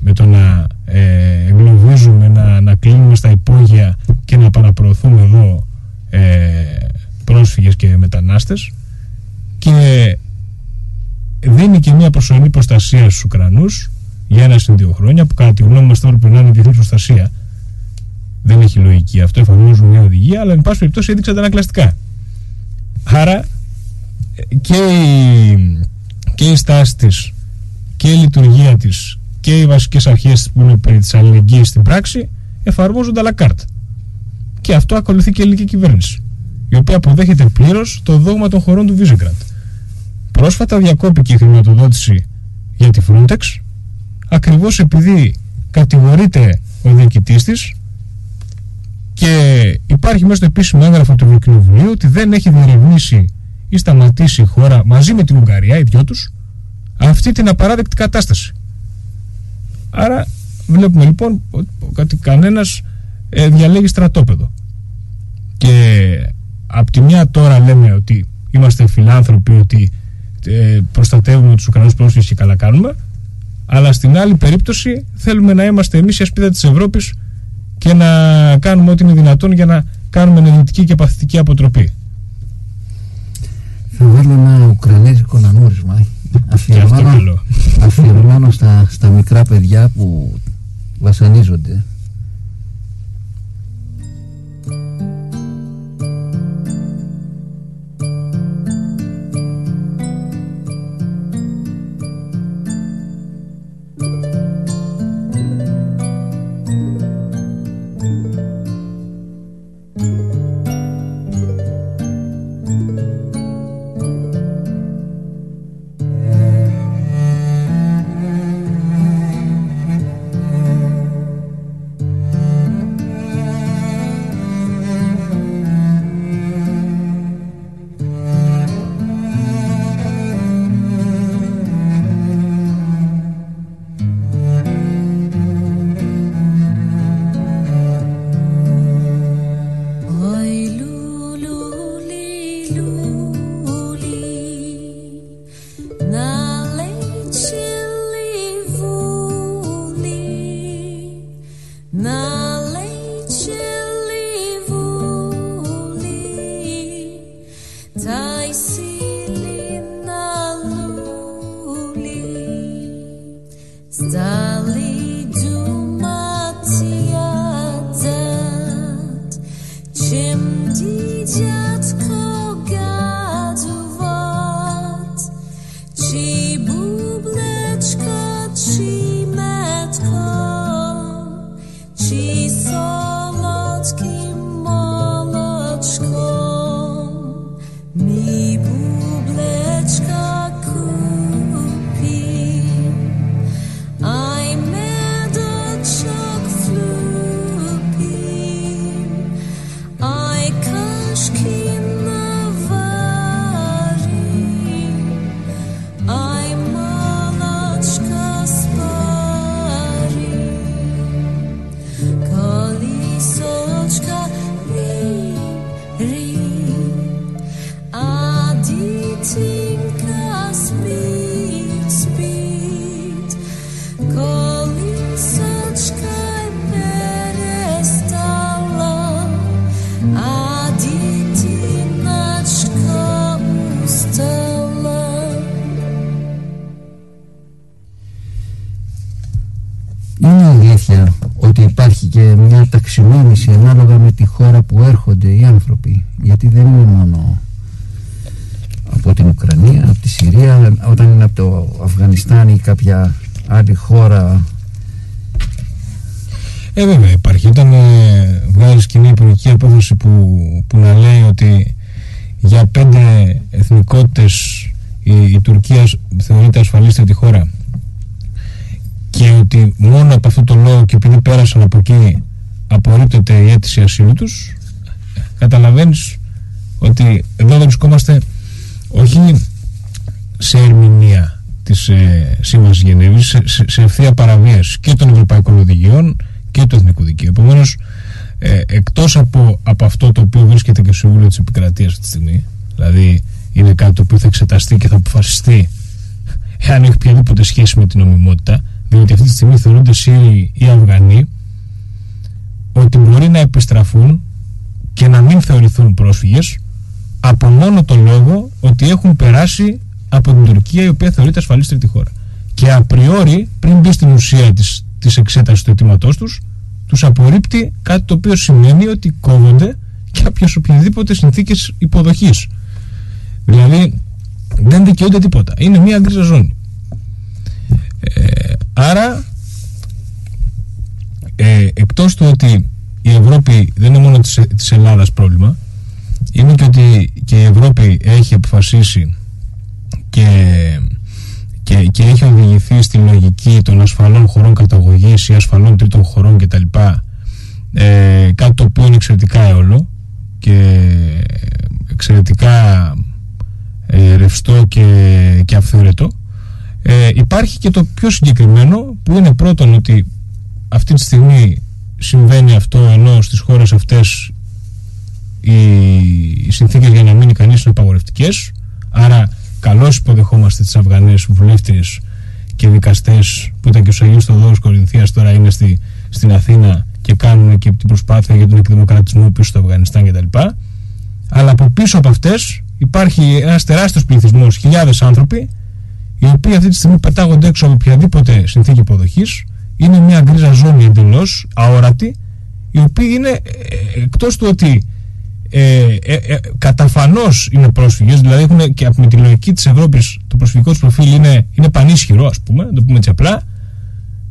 E: με το να ε, εγκλωβίζουμε, να, να κλείνουμε στα υπόγεια και να επαναπροωθούμε εδώ ε, πρόσφυγες και μετανάστες. Και δίνει και μια προσωρινή προστασία στους Ουκρανούς για ένα συν δύο χρόνια που κατά τη γνώμη μας τώρα πρέπει να είναι διεθνή προστασία. Δεν έχει λογική αυτό, εφαρμόζουν μια οδηγία αλλά εν πάση περιπτώσει έδειξαν τα ανακλαστικά άρα ε, και η, και η στάση της και η λειτουργία της και οι βασικές αρχές που είναι περί της αλληλεγγύης στην πράξη εφαρμόζονται à la carte και αυτό ακολουθεί και η ελληνική κυβέρνηση η οποία αποδέχεται πλήρως το δόγμα των χωρών του Βίζεγκραντ. Πρόσφατα διακόπηκε η χρηματοδότηση για τη Frontex ακριβώς επειδή κατηγορείται ο διοικητής της και υπάρχει μέσα στο επίσημο έγγραφο του Ευρωκοινοβουλίου ότι δεν έχει διερευνήσει ή σταματήσει η χώρα μαζί με την Ουγγαρία, οι δυο τους, αυτή την απαράδεκτη κατάσταση. Άρα βλέπουμε λοιπόν ότι κανένας ε, διαλέγει στρατόπεδο. Και από τη μια τώρα λέμε ότι είμαστε φιλάνθρωποι, ότι ε, προστατεύουμε τους Ουκρανούς πρόσφυγες και καλά κάνουμε, αλλά στην άλλη περίπτωση θέλουμε να είμαστε εμείς η ασπίδα της Ευρώπης και να κάνουμε ό,τι είναι δυνατόν για να κάνουμε ενεργητική και παθητική αποτροπή.
F: Θα βάλω ένα ουκρανέζικο νανούρισμα αφιερωμένο, αφιερωμένο στα, στα μικρά παιδιά που βασανίζονται χώρα.
E: Ε βέβαια υπάρχει. Όταν ε, βγάλεις κοινή υπουργική απόφαση που, που να λέει ότι για πέντε εθνικότητες η, η Τουρκία θεωρείται ασφαλίστερη τη χώρα. Και ότι μόνο από αυτό το λόγο και επειδή πέρασαν από εκεί απορρίπτεται η αίτηση ασύλου τους καταλαβαίνεις ότι εδώ βρισκόμαστε όχι σε ερμηνεία της ε, Σύμβασης Γενέβης σε, σε, σε ευθεία παραβίαση και των ευρωπαϊκών οδηγιών και του εθνικού δικαίου. Επομένως, ε, εκτός από, από αυτό το οποίο βρίσκεται και στο Συμβούλιο της Επικρατείας αυτή τη στιγμή, δηλαδή είναι κάτι το οποίο θα εξεταστεί και θα αποφασιστεί εάν έχει οποιαδήποτε σχέση με την νομιμότητα, διότι αυτή τη στιγμή θεωρούνται Σύριοι ή Αφγανοί ότι μπορεί να επιστραφούν και να μην θεωρηθούν πρόσφυγες από μόνο το λόγο ότι έχουν περάσει από την Τουρκία η οποία θεωρείται ασφαλής τρίτη χώρα. Και απριόρι, πριν μπει στην ουσία της, της εξέτασης του αιτήματός τους, τους απορρίπτει κάτι το οποίο σημαίνει ότι κόβονται κάποιε οποιαδήποτε συνθήκες υποδοχής. Δηλαδή, δεν δικαιούνται τίποτα. Είναι μια γκρίζα ζώνη. Ε, άρα ε, εκτός του ότι η Ευρώπη δεν είναι μόνο της, της Ελλάδας πρόβλημα είναι και ότι και η Ευρώπη έχει αποφασίσει και, και, και έχει οδηγηθεί στη λογική των ασφαλών χωρών καταγωγής ή ασφαλών τρίτων χωρών κτλ. Ε, κάτι το οποίο είναι εξαιρετικά έολο και εξαιρετικά ε, ρευστό και, και αυθαίρετο. Ε, υπάρχει και το πιο συγκεκριμένο που είναι πρώτον ότι αυτή τη στιγμή συμβαίνει αυτό ενώ στις χώρες αυτές οι, οι συνθήκες για να μείνει κανείς είναι απαγορευτικές άρα καλώς υποδεχόμαστε τις Αφγανές βουλεύτριες και δικαστές που ήταν και ο Σαγίος Θοδόρος Κορινθίας τώρα είναι στη, στην Αθήνα και κάνουν και την προσπάθεια για τον εκδημοκρατισμό πίσω στο Αφγανιστάν κτλ. Αλλά από πίσω από αυτές υπάρχει ένας τεράστιος πληθυσμός, χιλιάδες άνθρωποι οι οποίοι αυτή τη στιγμή πετάγονται έξω από οποιαδήποτε συνθήκη υποδοχής. Είναι μια γκρίζα ζώνη εντελώς αόρατη, οι οποίοι είναι ε, εκτός του ότι ε, ε, ε, καταφανώς είναι πρόσφυγες δηλαδή έχουν και από τη λογική της Ευρώπης το προσφυγικό τους προφίλ είναι, είναι πανίσχυρο ας πούμε, να το πούμε έτσι απλά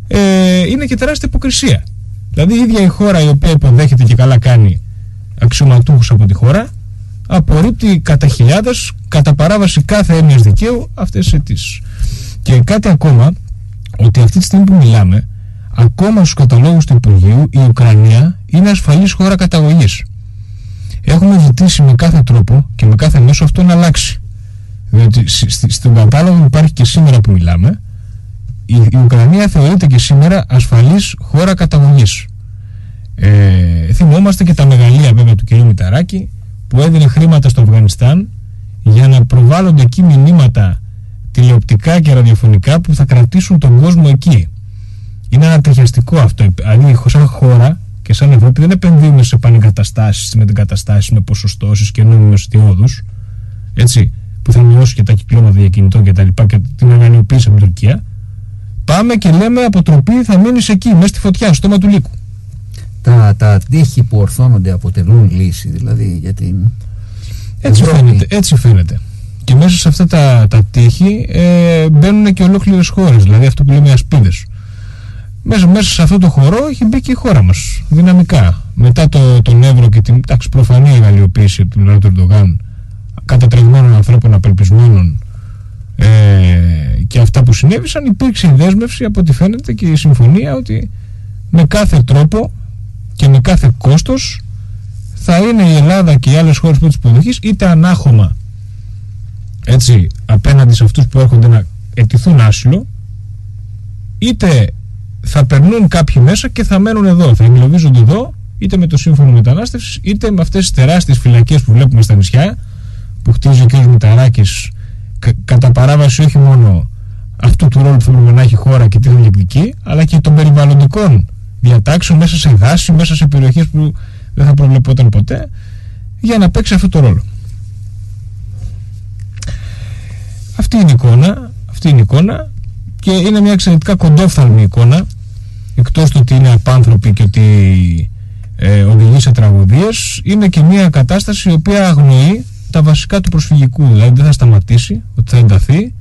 E: ε, είναι και τεράστια υποκρισία. Δηλαδή η ίδια η χώρα η οποία υποδέχεται και καλά κάνει αξιωματούχους από τη χώρα απορρίπτει κατά χιλιάδες κατά παράβαση κάθε έννοιας δικαίου αυτές τις αιτήσεις. Και κάτι ακόμα ότι αυτή τη στιγμή που μιλάμε ακόμα στους καταλόγους του Υπουργείου η Ουκρανία είναι ασφαλής χώρα καταγωγής έχουμε ζητήσει με κάθε τρόπο και με κάθε μέσο αυτό να αλλάξει. Διότι στον κατάλογο που υπάρχει και σήμερα που μιλάμε, η, η Ουκρανία θεωρείται και σήμερα ασφαλής χώρα καταγωγής. Ε, θυμόμαστε και τα μεγαλεία βέβαια του κ. Μηταράκη που έδινε χρήματα στο Αφγανιστάν για να προβάλλονται εκεί μηνύματα τηλεοπτικά και ραδιοφωνικά που θα κρατήσουν τον κόσμο εκεί. Είναι ανατριχιαστικό αυτό. Δηλαδή, σαν χώρα και σαν Ευρώπη δεν επενδύουμε σε πανεγκαταστάσεις, με εγκαταστάσει, με ποσοστώσεις και νόμιμες διόδους. Έτσι, που θα μειώσει και τα κυκλώματα διακινητών και τα λοιπά και την ανανεωποίηση από την Τουρκία. Πάμε και λέμε αποτροπή θα μείνει εκεί, μέσα στη φωτιά, στο στόμα του λύκου.
B: Τα, τα τείχη που ορθώνονται αποτελούν λύση, δηλαδή για την.
E: Έτσι φαίνεται, έτσι φαίνεται. Και μέσα σε αυτά τα, τα τείχη ε, μπαίνουν και ολόκληρες χώρες, δηλαδή αυτό που λέμε ασπίδες μέσα, μέσα σε αυτό το χώρο έχει μπει και η χώρα μας δυναμικά. Μετά το, τον Εύρο και την εντάξει, προφανή εγαλιοποίηση από την του Ερντογάν κατατρεγμένων ανθρώπων απελπισμένων ε, και αυτά που συνέβησαν υπήρξε η δέσμευση από ό,τι φαίνεται και η συμφωνία ότι με κάθε τρόπο και με κάθε κόστος θα είναι η Ελλάδα και οι άλλες χώρες πρώτης υποδοχής είτε ανάχωμα έτσι απέναντι σε αυτούς που έρχονται να αιτηθούν άσυλο είτε θα περνούν κάποιοι μέσα και θα μένουν εδώ. Θα εγκλωβίζονται εδώ, είτε με το σύμφωνο μετανάστευσης, είτε με αυτές τις τεράστιες φυλακές που βλέπουμε στα νησιά, που χτίζει ο κ. Μηταράκης κατά παράβαση όχι μόνο αυτού του ρόλου που θέλουμε να έχει η χώρα και τι θα διεκδικεί, αλλά και των περιβαλλοντικών διατάξεων μέσα σε δάση, μέσα σε περιοχές που δεν θα προβλεπόταν ποτέ, για να παίξει αυτό το ρόλο. Αυτή είναι η εικόνα, αυτή είναι η εικόνα και είναι μια εξαιρετικά κοντόφθαλμη εικόνα εκτός του ότι είναι απάνθρωπη και ότι ε, οδηγεί σε τραγωδίες είναι και μια κατάσταση η οποία αγνοεί τα βασικά του προσφυγικού. Δηλαδή δεν θα σταματήσει, ότι θα ενταθεί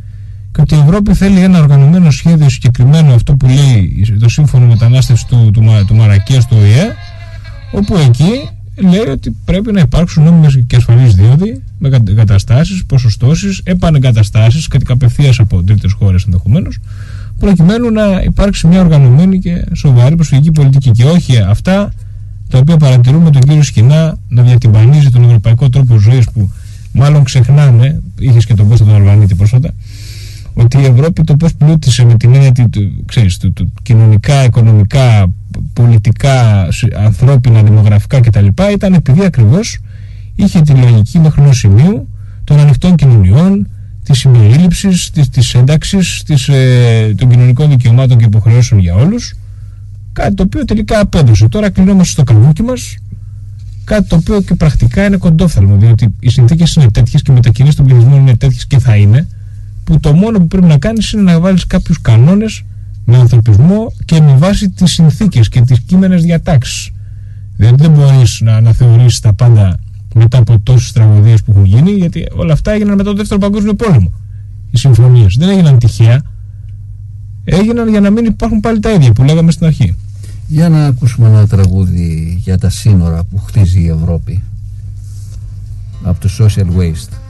E: και ότι η Ευρώπη θέλει ένα οργανωμένο σχέδιο συγκεκριμένο αυτό που λέει το σύμφωνο μετανάστευσης του, του, του, του Μαρακίας του ΟΗΕ όπου εκεί λέει ότι πρέπει να υπάρξουν νόμιμες και ασφαλείς δίωδοι με εγκαταστάσεις, ποσοστώσεις, επανεγκαταστάσεις κάτι απευθείας από τρίτες χώρες ενδεχομένως προκειμένου να υπάρξει μια οργανωμένη και σοβαρή προσφυγική πολιτική και όχι αυτά τα οποία παρατηρούμε τον κύριο Σκηνά να διατυμπανίζει τον ευρωπαϊκό τρόπο ζωής που μάλλον ξεχνάμε, είχες και τον Κώστα τον Αλβανίτη πρόσφατα, ότι η Ευρώπη το πώς πλούτησε με την έννοια του, ξέρεις, του, του, κοινωνικά, οικονομικά, πολιτικά, ανθρώπινα, δημογραφικά κτλ. ήταν επειδή ακριβώς είχε τη λογική μέχρι ενός σημείου των ανοιχτών κοινωνιών, της συμπερίληψη, της της ένταξης, της, ε, των κοινωνικών δικαιωμάτων και υποχρεώσεων για όλους. Κάτι το οποίο τελικά απέδωσε. Τώρα κλεινόμαστε στο καλούκι μας. Κάτι το οποίο και πρακτικά είναι κοντόφθαλμο, διότι οι συνθήκες είναι τέτοιες και οι μετακινήσεις των πληθυσμών είναι τέτοιες και θα είναι, που το μόνο που πρέπει να κάνεις είναι να βάλεις κάποιους κανόνες με ανθρωπισμό και με βάση τις συνθήκες και τις κείμενες διατάξεις. Δηλαδή δεν μπορείς να αναθεωρήσει τα πάντα μετά από τόσες τραγωδίες που έχουν γίνει, γιατί όλα αυτά έγιναν μετά το δεύτερο παγκόσμιο πόλεμο. Οι συμφωνίες δεν έγιναν τυχαία. Έγιναν για να μην υπάρχουν πάλι τα ίδια που λέγαμε στην αρχή.
B: Για να ακούσουμε ένα τραγούδι για τα σύνορα που χτίζει η Ευρώπη από το Social Waste.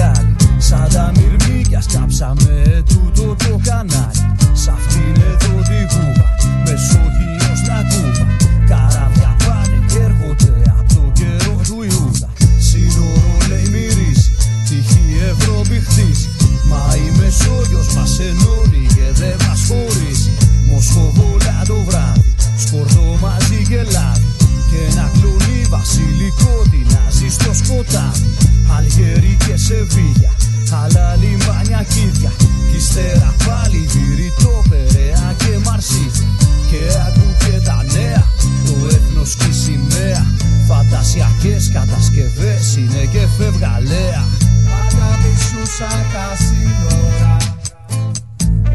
G: Άλλοι Σαν τα μυρμήκια σκάψαμε τούτο το κανάλι Σ' αυτήν εδώ την κούβα Μεσόγειος να κούβα. Καράβια πάνε και έρχονται από το καιρό του Ιούδα. Σύνορο λέει μυρίζει Τυχή Ευρώπη χτίζει. Μα η Μεσόγειος μας ενώνει και δεν μας χωρίζει. Μοσχοβόλα το βράδυ Σκορδό μαζί και λάδι Και ένα κλονί βασιλικό τεινάζει στο σκοτάδι Αλγερί και Σεβίγια Άλλα λιμάνια κίδια. Κι ύστερα πάλι βηρητό Περαία και Μαρσίδια. Και άκου και τα νέα. Το έθνος και η σημαία Φαντασιακές κατασκευές είναι και φευγαλέα.
H: Πάντα μισούσα τα σύνορα.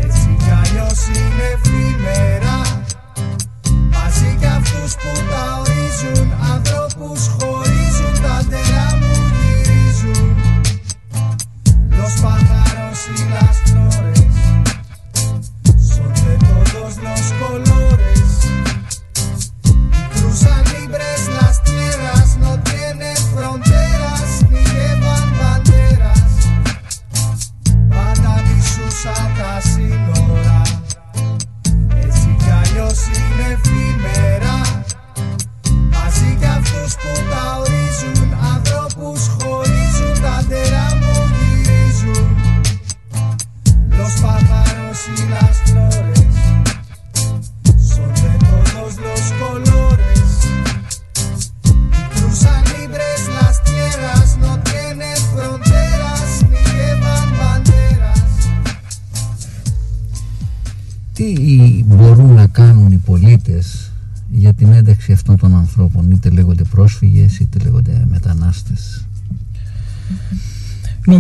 H: Έτσι κι αλλιώς είναι εφήμερα Μαζί κι αυτούς που τα ορίζουν Ανθρώπους χωρίζουν Τα τερά μου γυρίζουν Los pájaros y las flores. Son de todos los colores. Cruzan libres las tierras No tienen fronteras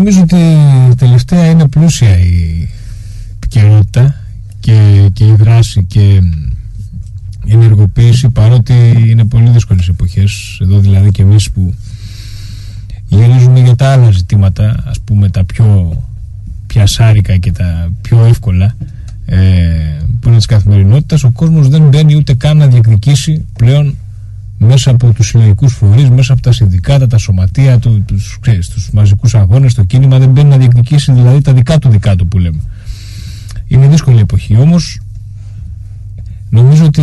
E: Νομίζω ότι τελευταία είναι πλούσια η επικαιρότητα και, και η δράση και η ενεργοποίηση παρότι είναι πολύ δύσκολες εποχές. Εδώ δηλαδή και εμείς που γυρίζουμε για τα άλλα ζητήματα ας πούμε τα πιο πιασάρικα και τα πιο εύκολα ε, που είναι της καθημερινότητας ο κόσμος δεν μπαίνει ούτε καν να διεκδικήσει πλέον μέσα από τους συλλογικούς φορείς, μέσα από τα συνδικάτα, τα σωματεία, του, τους, ξέρεις, τους μαζικούς αγώνες, το κίνημα δεν μπαίνει να διεκδικήσει δηλαδή τα δικά του δικά του που λέμε. Είναι δύσκολη εποχή όμως νομίζω ότι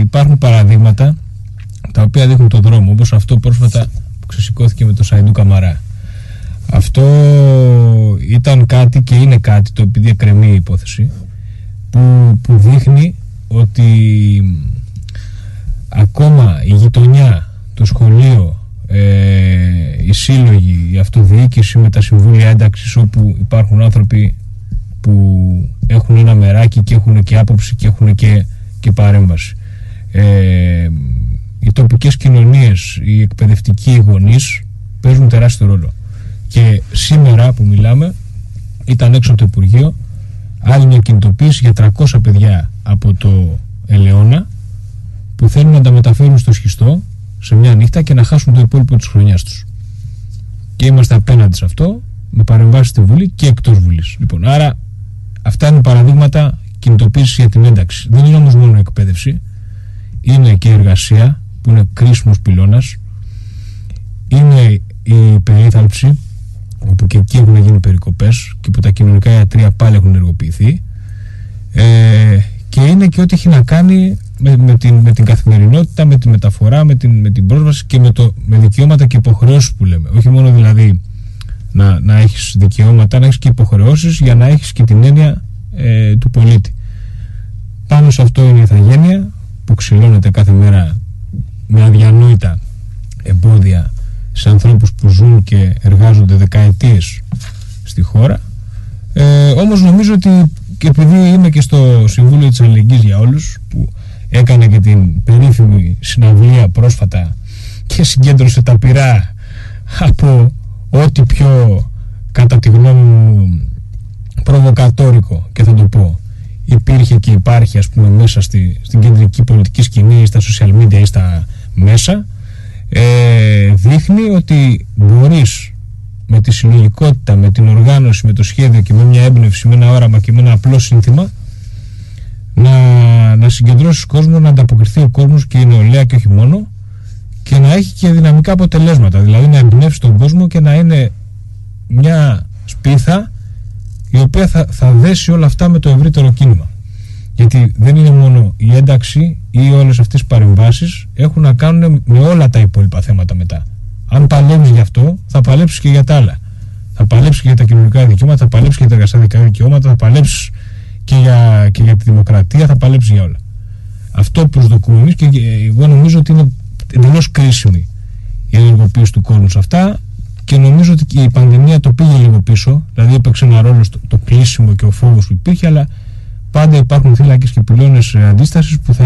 E: υπάρχουν παραδείγματα τα οποία δείχνουν τον δρόμο όπως αυτό πρόσφατα που ξεσηκώθηκε με το Σαϊντού Καμαρά. Αυτό ήταν κάτι και είναι κάτι το επειδή εκκρεμεί η υπόθεση που, που δείχνει ότι ακόμα η γειτονιά, το σχολείο, ε, οι σύλλογοι, η αυτοδιοίκηση με τα συμβούλια ένταξης όπου υπάρχουν άνθρωποι που έχουν ένα μεράκι και έχουν και άποψη και έχουν και, και παρέμβαση. Ε, οι τοπικές κοινωνίες, οι εκπαιδευτικοί γονείς παίζουν τεράστιο ρόλο. Και σήμερα που μιλάμε ήταν έξω από το Υπουργείο άλλη μια κινητοποίηση για 300 παιδιά από το Ελαιώνα που θέλουν να τα μεταφέρουν στο σχιστό σε μια νύχτα και να χάσουν το υπόλοιπο της χρονιάς τους. Και είμαστε απέναντι σε αυτό με παρεμβάσεις στη Βουλή και εκτός Βουλής. Λοιπόν, άρα αυτά είναι παραδείγματα κινητοποίησης για την ένταξη. Δεν είναι όμως μόνο η εκπαίδευση, είναι και η εργασία που είναι κρίσιμος πυλώνας, είναι η περίθαλψη όπου και εκεί έχουν γίνει περικοπές και που τα κοινωνικά ιατρία πάλι έχουν ενεργοποιηθεί ε, και είναι και ό,τι έχει να κάνει με, με, την, με την καθημερινότητα, με τη μεταφορά, με την, με την πρόσβαση και με, το, με δικαιώματα και υποχρεώσεις που λέμε. Όχι μόνο δηλαδή να, να έχεις δικαιώματα, να έχεις και υποχρεώσεις για να έχεις και την έννοια ε, του πολίτη. Πάνω σε αυτό είναι η ηθαγένεια που ξυλώνεται κάθε μέρα με αδιανόητα εμπόδια σε ανθρώπους που ζουν και εργάζονται δεκαετίες στη χώρα ε, όμως νομίζω ότι και επειδή είμαι και στο Συμβούλιο της Αλληλεγγύης για όλους που έκανε και την περίφημη συναυλία πρόσφατα και συγκέντρωσε τα πυρά από ό,τι πιο κατά τη γνώμη μου προβοκατόρικο. Και θα το πω υπήρχε και υπάρχει ας πούμε μέσα στη, στην κεντρική πολιτική σκηνή στα social media ή στα μέσα ε, δείχνει ότι μπορείς με τη συλλογικότητα, με την οργάνωση, με το σχέδιο και με μια έμπνευση, με ένα όραμα και με ένα απλό σύνθημα να, να συγκεντρώσεις κόσμος, να ανταποκριθεί ο κόσμος και η νεολαία και όχι μόνο και να έχει και δυναμικά αποτελέσματα, δηλαδή να εμπνεύσει τον κόσμο και να είναι μια σπίθα η οποία θα, θα δέσει όλα αυτά με το ευρύτερο κίνημα. Γιατί δεν είναι μόνο η ένταξη ή όλες αυτές οι παρεμβάσεις έχουν να κάνουν με όλα τα υπόλοιπα θέματα μετά. Αν παλέψει γι' αυτό, θα παλέψει και για τα άλλα. Θα παλέψει και για τα κοινωνικά δικαιώματα, θα παλέψει και για τα εργασιακά δικαιώματα, θα παλέψει και για, και για τη δημοκρατία, θα παλέψει για όλα. Αυτό προσδοκούμε και εγώ νομίζω ότι είναι εντελώς κρίσιμη η ενεργοποίηση του κόσμου σε αυτά και νομίζω ότι και η πανδημία το πήγε λίγο πίσω, δηλαδή έπαιξε ένα ρόλο στο το κλείσιμο και ο φόβος που υπήρχε, αλλά πάντα υπάρχουν θύλακε και πυλώνες αντίστασης που θα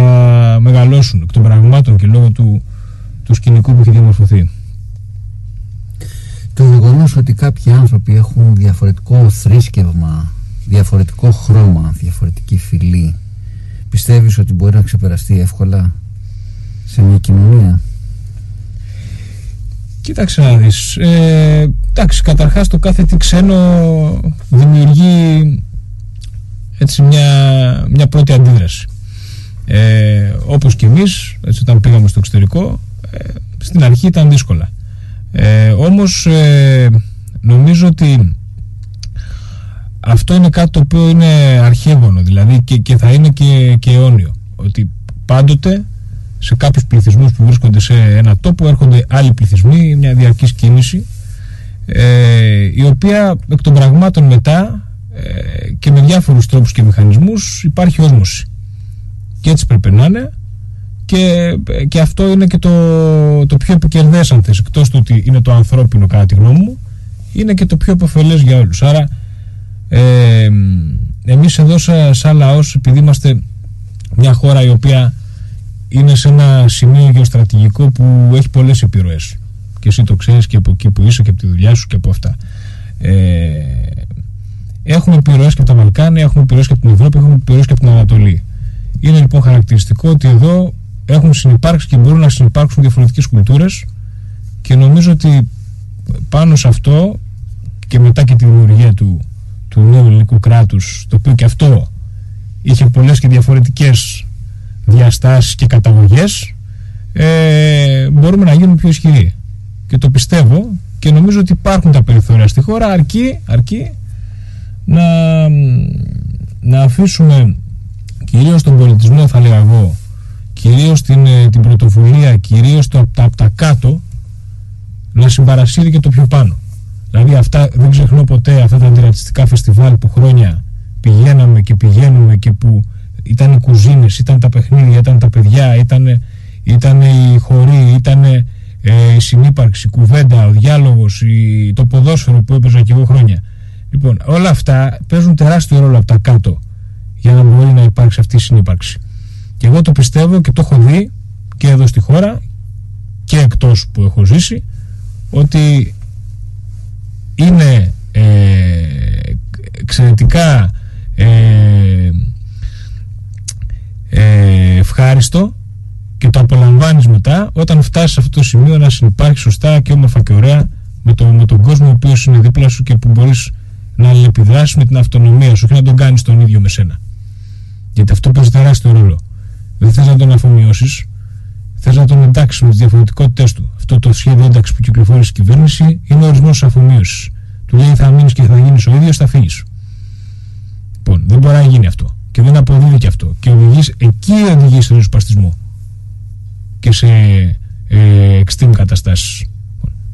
E: μεγαλώσουν εκ των πραγμάτων και λόγω του, του σκηνικού που έχει διαμορφωθεί.
B: Το γεγονός ότι κάποιοι άνθρωποι έχουν διαφορετικό θρήσκευμα, διαφορετικό χρώμα, διαφορετική φυλή, πιστεύεις ότι μπορεί να ξεπεραστεί εύκολα σε μια κοινωνία;
E: Κοίταξε να δεις. Ε, εντάξει, καταρχάς το κάθε τι ξένο δημιουργεί έτσι μια, μια πρώτη αντίδραση. Ε, όπως και εμείς, έτσι, όταν πήγαμε στο εξωτερικό, ε, στην αρχή ήταν δύσκολα. Ε, όμως ε, νομίζω ότι αυτό είναι κάτι το οποίο είναι αρχαίγωνο δηλαδή και, και θα είναι και, και αιώνιο. Ότι πάντοτε σε κάποιους πληθυσμούς που βρίσκονται σε ένα τόπο έρχονται άλλοι πληθυσμοί, μια διαρκής κίνηση ε, η οποία εκ των πραγμάτων μετά ε, και με διάφορους τρόπους και μηχανισμούς υπάρχει όσμωση. Και έτσι πρέπει να είναι και, και αυτό είναι και το, το πιο επικερδές αν θες εκτός του ότι είναι το ανθρώπινο κατά τη γνώμη μου είναι και το πιο αποφελές για όλους. Άρα ε, εμείς εδώ σαν λαός επειδή είμαστε μια χώρα η οποία είναι σε ένα σημείο γεωστρατηγικό που έχει πολλές επιρροές. Και εσύ το ξέρεις και από εκεί που είσαι και από τη δουλειά σου και από αυτά. Ε, έχουμε επιρροές και από τα Βαλκάνια έχουμε επιρροές και από την Ευρώπη έχουμε επιρροές και από την Ανατολή. Είναι λοιπόν χαρακτηριστικό ότι εδώ έχουν συνεπάρξει και μπορούν να συνεπάρξουν διαφορετικές κουλτούρες και νομίζω ότι πάνω σε αυτό και μετά και τη δημιουργία του, του νέου ελληνικού κράτους το οποίο και αυτό είχε πολλές και διαφορετικές διαστάσεις και καταγωγές ε, μπορούμε να γίνουμε πιο ισχυροί. Και το πιστεύω και νομίζω ότι υπάρχουν τα περιθώρια στη χώρα αρκεί, αρκεί να, να αφήσουμε κυρίως τον πολιτισμό θα λέγα εγώ κυρίως την, ε, την πρωτοβουλία κυρίως το, τα, από τα κάτω να συμπαρασύρει και το πιο πάνω δηλαδή αυτά δεν ξεχνώ ποτέ αυτά τα αντιρατσιστικά φεστιβάλ που χρόνια πηγαίναμε και πηγαίνουμε και που ήταν οι κουζίνες, ήταν τα παιχνίδια, ήταν τα παιδιά, ήταν, ήταν οι χωροί, ήταν ε, η συνύπαρξη, η κουβέντα, ο διάλογος, η, το ποδόσφαιρο που έπαιζα και εγώ χρόνια. Λοιπόν, όλα αυτά παίζουν τεράστιο ρόλο από τα κάτω για να μπορεί να υπάρξει αυτή η συνύπαρξη. Και εγώ το πιστεύω και το έχω δει και εδώ στη χώρα και εκτός που έχω ζήσει ότι είναι ε, εξαιρετικά ε, ε, ευχάριστο και το απολαμβάνεις μετά όταν φτάσεις σε αυτό το σημείο να συνεπάρχεις σωστά και όμορφα και ωραία με, το, με τον κόσμο ο οποίος είναι δίπλα σου και που μπορείς να αλληλεπιδράσεις με την αυτονομία σου και να τον κάνεις τον ίδιο με σένα. Γιατί αυτό παίζει τεράστιο ρόλο. Δεν θες να τον αφομοιώσεις, θες να τον εντάξει με τις διαφορετικότητες του. Αυτό το σχέδιο ένταξης που κυκλοφόρησε η κυβέρνηση είναι ορισμός αφομοίωσης. Του λέει θα μείνεις και θα γίνεις ο ίδιος, θα φύγεις. Λοιπόν, δεν μπορεί να γίνει αυτό. Και δεν αποδίδει και αυτό. Και οδηγείς, εκεί οδηγείς στον ριζοσπαστισμό και σε ε, extreme καταστάσεις.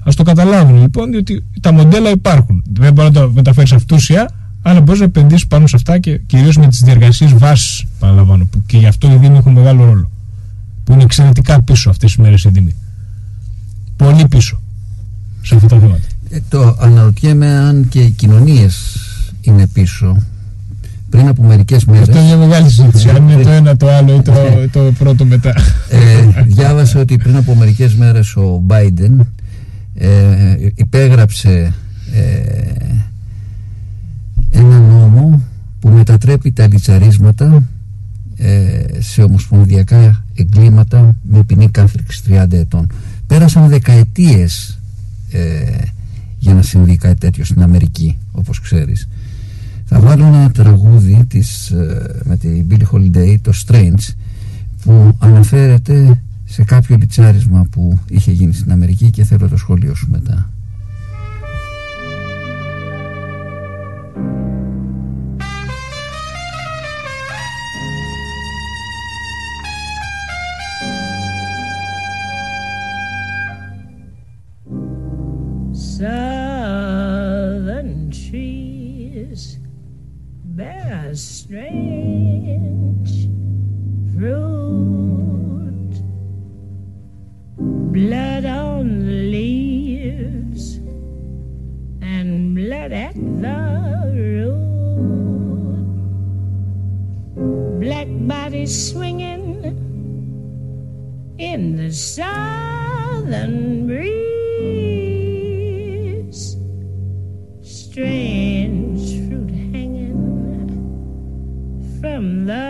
E: Α το καταλάβουν λοιπόν, διότι τα μοντέλα υπάρχουν. Δεν μπορεί να τα μεταφέρεις αυτούσια, αλλά μπορείς να επενδύσεις πάνω σε αυτά και κυρίως με τις διεργασίες βάσης, παραλαμβάνω. Που και γι' αυτό οι Δήμοι έχουν μεγάλο ρόλο. Που είναι εξαιρετικά πίσω αυτές τις μέρες οι Δήμοι. Πολύ πίσω σε αυτά τα θέματα.
B: Ε, το αναρωτιέμαι αν και οι κοινωνίες είναι πίσω. Πριν από μερικές μέρε.
E: Αυτό είναι μια μεγάλη συζήτηση. Αν είναι το ένα το άλλο ή το, το πρώτο μετά.
B: ε, διάβασα ότι πριν από μερικές μέρες ο Biden ε, υπέγραψε ε, ένα νόμο που μετατρέπει τα λιτσαρίσματα ε, σε ομοσπονδιακά εγκλήματα με ποινή κάθριξη 30 ετών. Πέρασαν δεκαετίες ε, για να συμβεί κάτι τέτοιο στην Αμερική, όπως ξέρεις. Θα βάλω ένα τραγούδι της, ε, με την Billie Holiday, το Strange, που αναφέρεται σε κάποιο λιτσάρισμα που είχε γίνει στην Αμερική και θέλω το σχόλιο σου μετά.
F: Southern trees bear a strange fruit. Blood on the leaves and blood at the root. Black bodies swinging in the southern breeze. Strange fruit hanging from the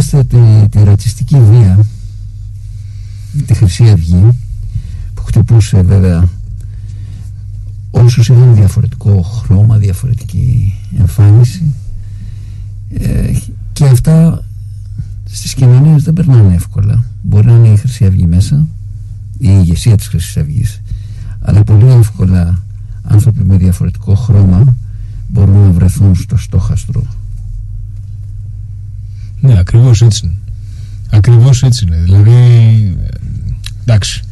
B: Θυμόμαστε τη, τη ρατσιστική βία, τη Χρυσή Αυγή, που χτυπούσε βέβαια όσους είχαν διαφορετικό χρώμα, διαφορετική εμφάνιση ε, και αυτά στις κοινωνίες δεν περνάνε εύκολα. Μπορεί να είναι η Χρυσή Αυγή μέσα, η ηγεσία της Χρυσής Αυγής, αλλά πολύ εύκολα άνθρωποι με διαφορετικό χρώμα μπορούν να βρεθούν στο στόχαστρο
E: Ναι, ακριβώς έτσι είναι. Ακριβώς έτσι είναι. Δηλαδή, ε, εντάξει.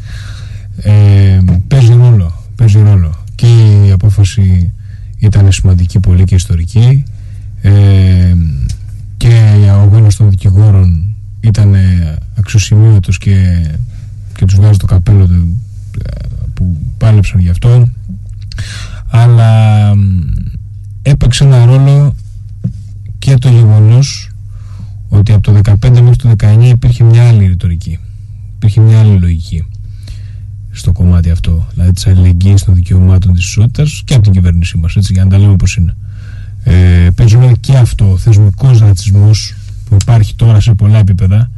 E: Ε, παίζει ρόλο. Παίζει ρόλο. Και η απόφαση ήταν σημαντική πολύ και ιστορική. Ε, και ο αγώνα των δικηγόρων ήταν αξιοσημείωτος και, και τους βγάζει το καπέλο του, ε, που πάλεψαν γι' αυτό αλλά μ, έπαιξε ένα ρόλο και το γεγονός ότι από το 15 μέχρι το 19 υπήρχε μια άλλη ρητορική. Υπήρχε μια άλλη λογική στο κομμάτι αυτό. Δηλαδή της αλληλεγγύης των δικαιωμάτων της ισότητας και από την κυβέρνησή μας, έτσι, για να τα λέμε όπω είναι. Ε, παίζει ρόλο και αυτό ο θεσμικός ρατσισμός που υπάρχει τώρα σε πολλά επίπεδα.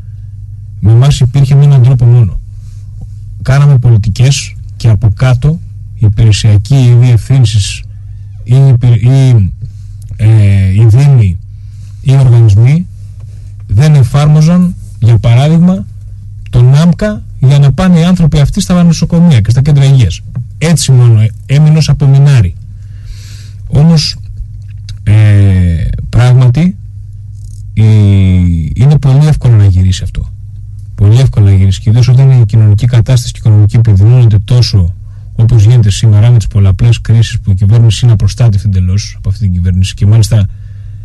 E: Με εμάς υπήρχε με έναν τρόπο μόνο. Κάναμε πολιτικές και από κάτω οι υπηρεσιακοί διευθύνσει ή, οι υπηρε- ή ε, οι δήμοι ή οι οργανισμοί δεν εφάρμοζαν, για παράδειγμα, τον ΆΜΚΑ για να πάνε οι άνθρωποι αυτοί στα νοσοκομεία και στα κέντρα υγείας. Έτσι μόνο ε, έμεινε ως απομεινάρι. Όμως, ε, πράγματι, η- είναι πολύ εύκολο να γυρίσει αυτό. Πολύ εύκολο να γυρίσει. Και ιδίως όταν η κοινωνική κατάσταση και η οικονομική επιδεινώνεται τόσο όπως γίνεται σήμερα με τις πολλαπλές κρίσεις που η κυβέρνηση είναι απροστάτευτη εντελώς από αυτή την κυβέρνηση και μάλιστα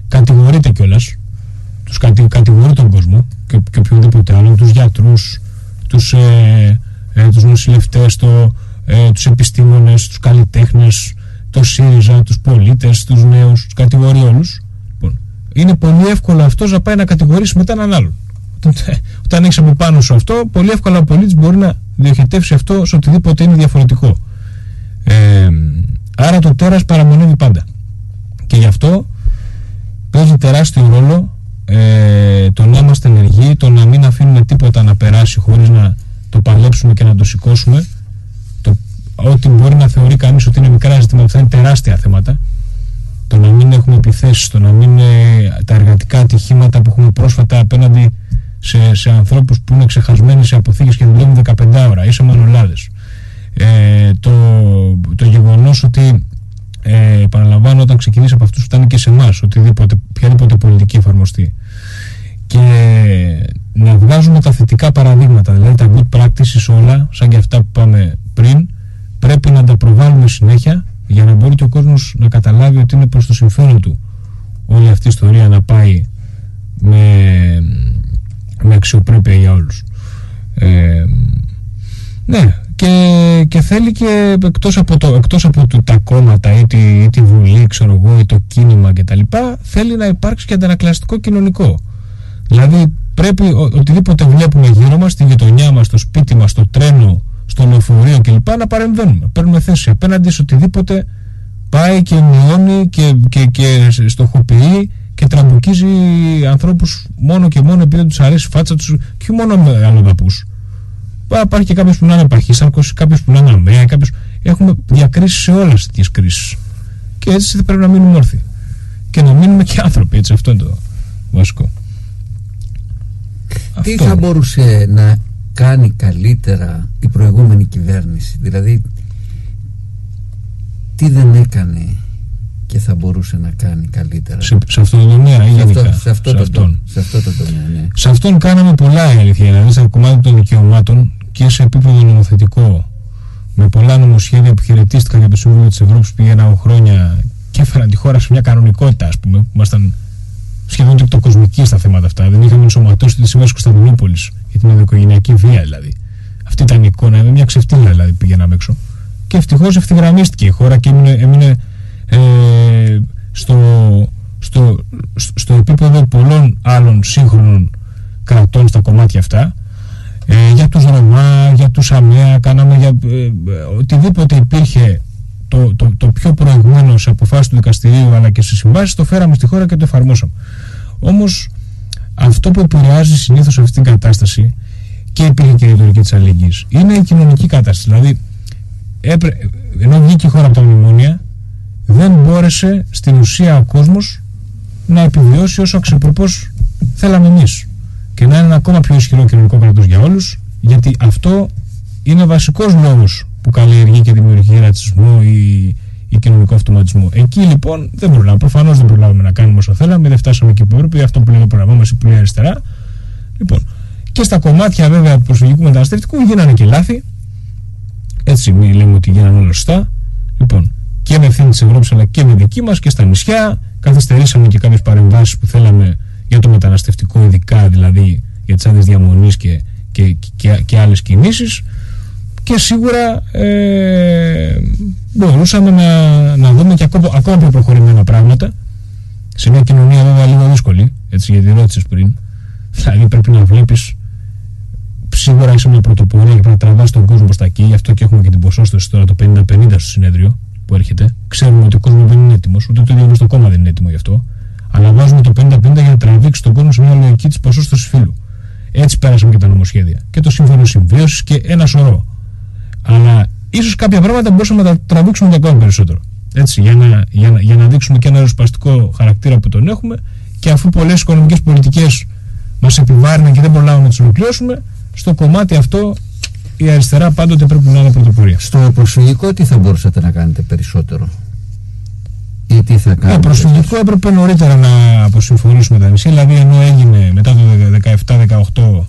E: κατηγορείται κιόλας τους κατη, κατηγορεί τον κόσμο και, και οποιονδήποτε άλλο, τους γιατρούς, τους, ε, ε, τους νοσηλευτές, το, ε, τους επιστήμονες, τους καλλιτέχνες, το ΣΥΡΙΖΑ, τους πολίτες, τους νέους, τους κατηγορεί όλους. Λοιπόν, είναι πολύ εύκολο αυτός να πάει να κατηγορήσει μετά έναν άλλον. Όταν, όταν έχεις από πάνω σου αυτό, πολύ εύκολα ο πολίτης μπορεί να διοχετεύσει αυτό σε οτιδήποτε είναι διαφορετικό. Ε, άρα το τέρας παραμονεύει πάντα. Και γι' αυτό παίζει τεράστιο ρόλο ε, το να είμαστε ενεργοί, το να μην αφήνουμε τίποτα να περάσει χωρίς να το παλέψουμε και να το σηκώσουμε. Το, ό,τι μπορεί να θεωρεί κανείς ότι είναι μικρά ζητήματα, αυτά είναι τεράστια θέματα. Το να μην έχουμε επιθέσεις, το να μην είναι τα εργατικά ατυχήματα που έχουμε πρόσφατα απέναντι σε, σε ανθρώπους που είναι ξεχασμένοι σε αποθήκες και δουλεύουν 15 ώρα ή σε μανολάδες. Ε, το, το γεγονός ότι ε, επαναλαμβάνω όταν ξεκινήσει από αυτούς που ήταν και σε εμάς, οποιαδήποτε πολιτική εφαρμοστεί και να βγάζουμε τα θετικά παραδείγματα, δηλαδή τα good practices όλα, σαν και αυτά που πάμε πριν, πρέπει να τα προβάλλουμε συνέχεια για να μπορεί και ο κόσμος να καταλάβει ότι είναι προς το συμφέρον του όλη αυτή η ιστορία να πάει με, με αξιοπρέπεια για όλους. Ε, ναι, και, και θέλει και εκτός από, το, εκτός από το, τα κόμματα ή τη, ή τη Βουλή, ξέρω εγώ, ή το κίνημα κτλ. θέλει να υπάρξει και αντανακλαστικό κοινωνικό. Δηλαδή πρέπει ο, οτιδήποτε βλέπουμε γύρω μας, στη γειτονιά μας, στο σπίτι μας, στο τρένο, στο λεωφορείο κλπ. να παρεμβαίνουμε. Παίρνουμε θέση απέναντι σε οτιδήποτε πάει και μειώνει και, και, και στοχοποιεί και τραμπουκίζει ανθρώπους μόνο και μόνο επειδή τους αρέσει η φάτσα τους και μόνο με αλλοδαπούς. Υπάρχει και κάποιος που να είναι παχύσαρκο, κάποιος που να είναι αμαία, κάποιος... Έχουμε διακρίσεις σε όλες τις κρίσεις. Και έτσι θα πρέπει να μείνουμε όρθιοι. Και να μείνουμε και άνθρωποι, έτσι. Αυτό είναι το βασικό.
B: Τι θα μπορούσε να κάνει καλύτερα η προηγούμενη κυβέρνηση, δηλαδή τι δεν έκανε και θα μπορούσε να κάνει καλύτερα;
E: Σε, σε αυτό το τομέα ή γενικά.
B: Αυτό, σε, αυτό
E: σε,
B: το,
E: αυτόν.
B: σε αυτό το τομέα, ναι.
E: Σε αυτόν κάναμε πολλά η αλήθεια. Δηλαδή, στα κομμάτια των δικαιωμάτων και σε επίπεδο νομοθετικό, με πολλά νομοσχέδια που χαιρετίστηκαν για το Συμβούλιο της Ευρώπης που πήγαιναν χρόνια και έφεραν τη χώρα σε μια κανονικότητα, ας πούμε, που ήμασταν σχεδόν τεκτοκοσμικοί στα θέματα αυτά. Δεν είχαμε ενσωματώσει τη Σύμβαση Κωνσταντινούπολης για την ενδοοικογενειακή βία δηλαδή. Αυτή ήταν η εικόνα, με μια ξεφτύλα δηλαδή πήγαιναμε έξω. Και ευτυχώς ευθυγραμμίστηκε η χώρα και έμεινε, έμεινε ε, στο, στο, στο επίπεδο πολλών άλλων σύγχρονων κρατών στα κομμάτια αυτά ε, για τους Ρωμά, για τους ΑΜΕΑ, κάναμε για ε, οτιδήποτε υπήρχε το, το, το πιο προηγούμενο σε αποφάσεις του δικαστηρίου αλλά και σε συμβάσεις το φέραμε στη χώρα και το εφαρμόσαμε. Όμως αυτό που επηρεάζει συνήθως αυτή την κατάσταση και υπήρχε και η ρητορική της αλληλεγγύης είναι η κοινωνική κατάσταση. Δηλαδή έπρε, ενώ βγήκε η χώρα από τα μνημόνια δεν μπόρεσε στην ουσία ο κόσμος να επιβιώσει όσο αξιοπρεπώς θέλαμε εμείς και να είναι ένα ακόμα πιο ισχυρό κοινωνικό κράτος για όλους γιατί αυτό είναι βασικός λόγος που καλλιεργεί και δημιουργεί ρατσισμό ή, ή κοινωνικό αυτοματισμό. Εκεί λοιπόν δεν προλάβαμε. Προφανώς δεν προλάβαμε να κάνουμε όσο θέλαμε, δεν φτάσαμε εκεί που έπρεπε. Αυτό που λέει το πρόγραμμά μα, η που λέει αριστερά. Λοιπόν, και στα κομμάτια βέβαια του προσφυγικού μεταναστευτικού γίνανε και λάθη. Έτσι μην λέμε ότι γίνανε όλα σωστά. Λοιπόν, και με ευθύνη της Ευρώπης αλλά και με δική μας και στα νησιά. Καθυστερήσαμε και κάποιες παρεμβάσεις που θέλαμε για το μεταναστευτικό, ειδικά δηλαδή για τις άδειες διαμονής και, και, και, και άλλες κινήσεις. Και σίγουρα ε, μπορούσαμε να, να δούμε και ακόμα, ακόμα πιο προχωρημένα πράγματα σε μια κοινωνία βέβαια λίγο δύσκολη, έτσι γιατί ρώτησες πριν. Δηλαδή πρέπει να βλέπεις σίγουρα είσαι μια πρωτοπορία και πρέπει να τραβάς τον κόσμο προ τα εκεί. Γι' αυτό και έχουμε και την ποσόστοση τώρα το 50-50 στο συνέδριο που έρχεται. Ξέρουμε ότι ο κόσμος δεν είναι έτοιμος, ούτε το ίδιο το κόμμα δεν είναι έτοιμο γι' αυτό. Αλλά βάζουμε το 50-50 για να τραβήξει τον κόσμο σε μια λογική της ποσόστοσης φύλου. Έτσι πέρασαμε και τα νομοσχέδια. Και το σύμφωνο συμβίωσης και ένα σωρό. Αλλά ίσως κάποια πράγματα μπορούσαμε να τα τραβήξουμε και ακόμα περισσότερο. Έτσι, για να, για, να, για να δείξουμε και ένα ριζοσπαστικό χαρακτήρα που τον έχουμε και αφού πολλές οικονομικές πολιτικές μας επιβάρυναν και δεν προλάβαμε να τις ολοκληρώσουμε, στο κομμάτι αυτό η αριστερά πάντοτε πρέπει να είναι πρωτοπορία.
B: Στο προσφυγικό τι θα μπορούσατε να κάνετε περισσότερο; Ή τι θα κάνετε.
E: Το προσφυγικό έπρεπε νωρίτερα να αποσυμφωνήσουμε τα νησιά, δηλαδή ενώ έγινε μετά το 17-18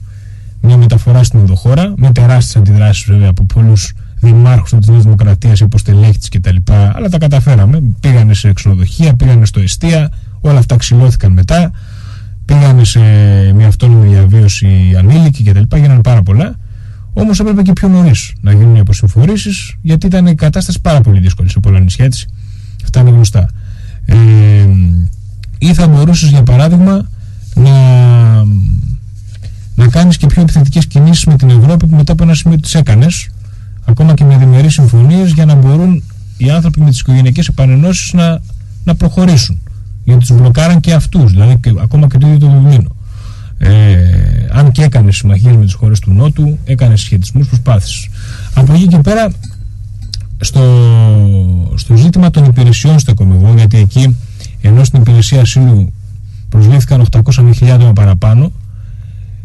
E: μια μεταφορά στην οδοχώρα, με τεράστιες αντιδράσεις βέβαια από πολλούς δημάρχους της Νέας Δημοκρατίας, υποστελέχη τη κτλ. Αλλά τα καταφέραμε. Πήγανε σε ξενοδοχεία, πήγανε στο εστία, όλα αυτά ξυλώθηκαν μετά. Πήγανε σε μια αυτόνομη διαβίωση ανήλικη κτλ. Γίνανε πάρα πολλά. Όμως έπρεπε και πιο νωρίς να γίνουν οι αποσυμφορήσεις, γιατί ήταν η κατάσταση πάρα πολύ δύσκολη σε πολλά νησιά έτσι. Αυτά είναι γνωστά. Ε, ή θα μπορούσες για παράδειγμα να, να κάνεις και πιο επιθετικές κινήσεις με την Ευρώπη που μετά από ένα σημείο τις έκανες ακόμα και με διμερείς συμφωνίες για να μπορούν οι άνθρωποι με τις οικογενειακές επανενώσεις να να προχωρήσουν. Γιατί τους μπλοκάραν και αυτούς, δηλαδή και, ακόμα και το ίδιο το Δουβλίνο. Ε, αν και έκανε συμμαχίες με τις χώρες του Νότου, έκανες συσχετισμού, προσπάθησες. Από εκεί και πέρα, στο, στο ζήτημα των υπηρεσιών στο Κομιγό, γιατί εκεί ενώ στην υπηρεσία ασύλου προσλήφθηκαν 800.000 άτομα παραπάνω,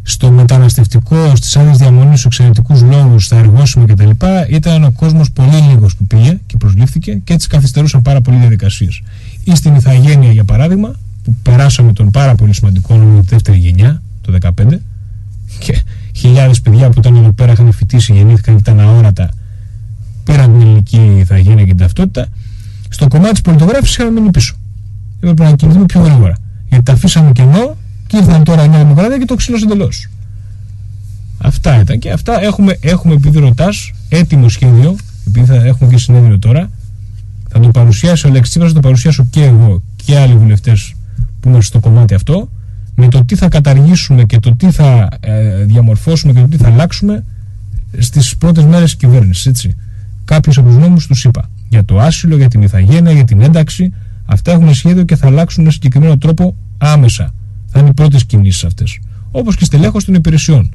E: στο μεταναστευτικό, στις άδειε διαμονής, στους εξαιρετικούς λόγους, στα εργόσιμα κτλ. ήταν ο κόσμος πολύ λίγος που πήγε και προσλήφθηκε και έτσι καθυστερούσαν πάρα πολλοί διαδικασίες. Ή στην Ιθαγένεια, για παράδειγμα, που περάσαμε τον πάρα πολύ σημαντικό νόμο τη δεύτερη γενιά, το 2015, και χιλιάδες παιδιά που ήταν εδώ πέρα είχαν φοιτήσει, γεννήθηκαν και ήταν αόρατα, πήραν την ελληνική Ιθαγένεια και την ταυτότητα. Στο κομμάτι της πολιτογράφησης είχαμε μείνει πίσω. Έπρεπε να κινηθούμε πιο γρήγορα. Γιατί τα αφήσαμε κενό και ήρθαν τώρα η Νέα Δημοκρατία και το ξύλωσε εντελώς. Αυτά ήταν και αυτά έχουμε, έχουμε επειδή ρωτάς έτοιμο σχέδιο, επειδή θα έχουμε και συνέδριο τώρα, θα το παρουσιάσει ο Λέξη Τσίπρας, θα το παρουσιάσω και εγώ και άλλοι βουλευτές που είμαστε στο κομμάτι αυτό, με το τι θα καταργήσουμε και το τι θα ε, διαμορφώσουμε και το τι θα αλλάξουμε στις πρώτες μέρες της κυβέρνησης. Κάποιου από τους νόμους τους είπα. Για το άσυλο, για την ηθαγένεια, για την ένταξη. Αυτά έχουν σχέδιο και θα αλλάξουν με συγκεκριμένο τρόπο άμεσα. Θα είναι οι πρώτες κινήσεις αυτές. Όπως και στελέχος των υπηρεσιών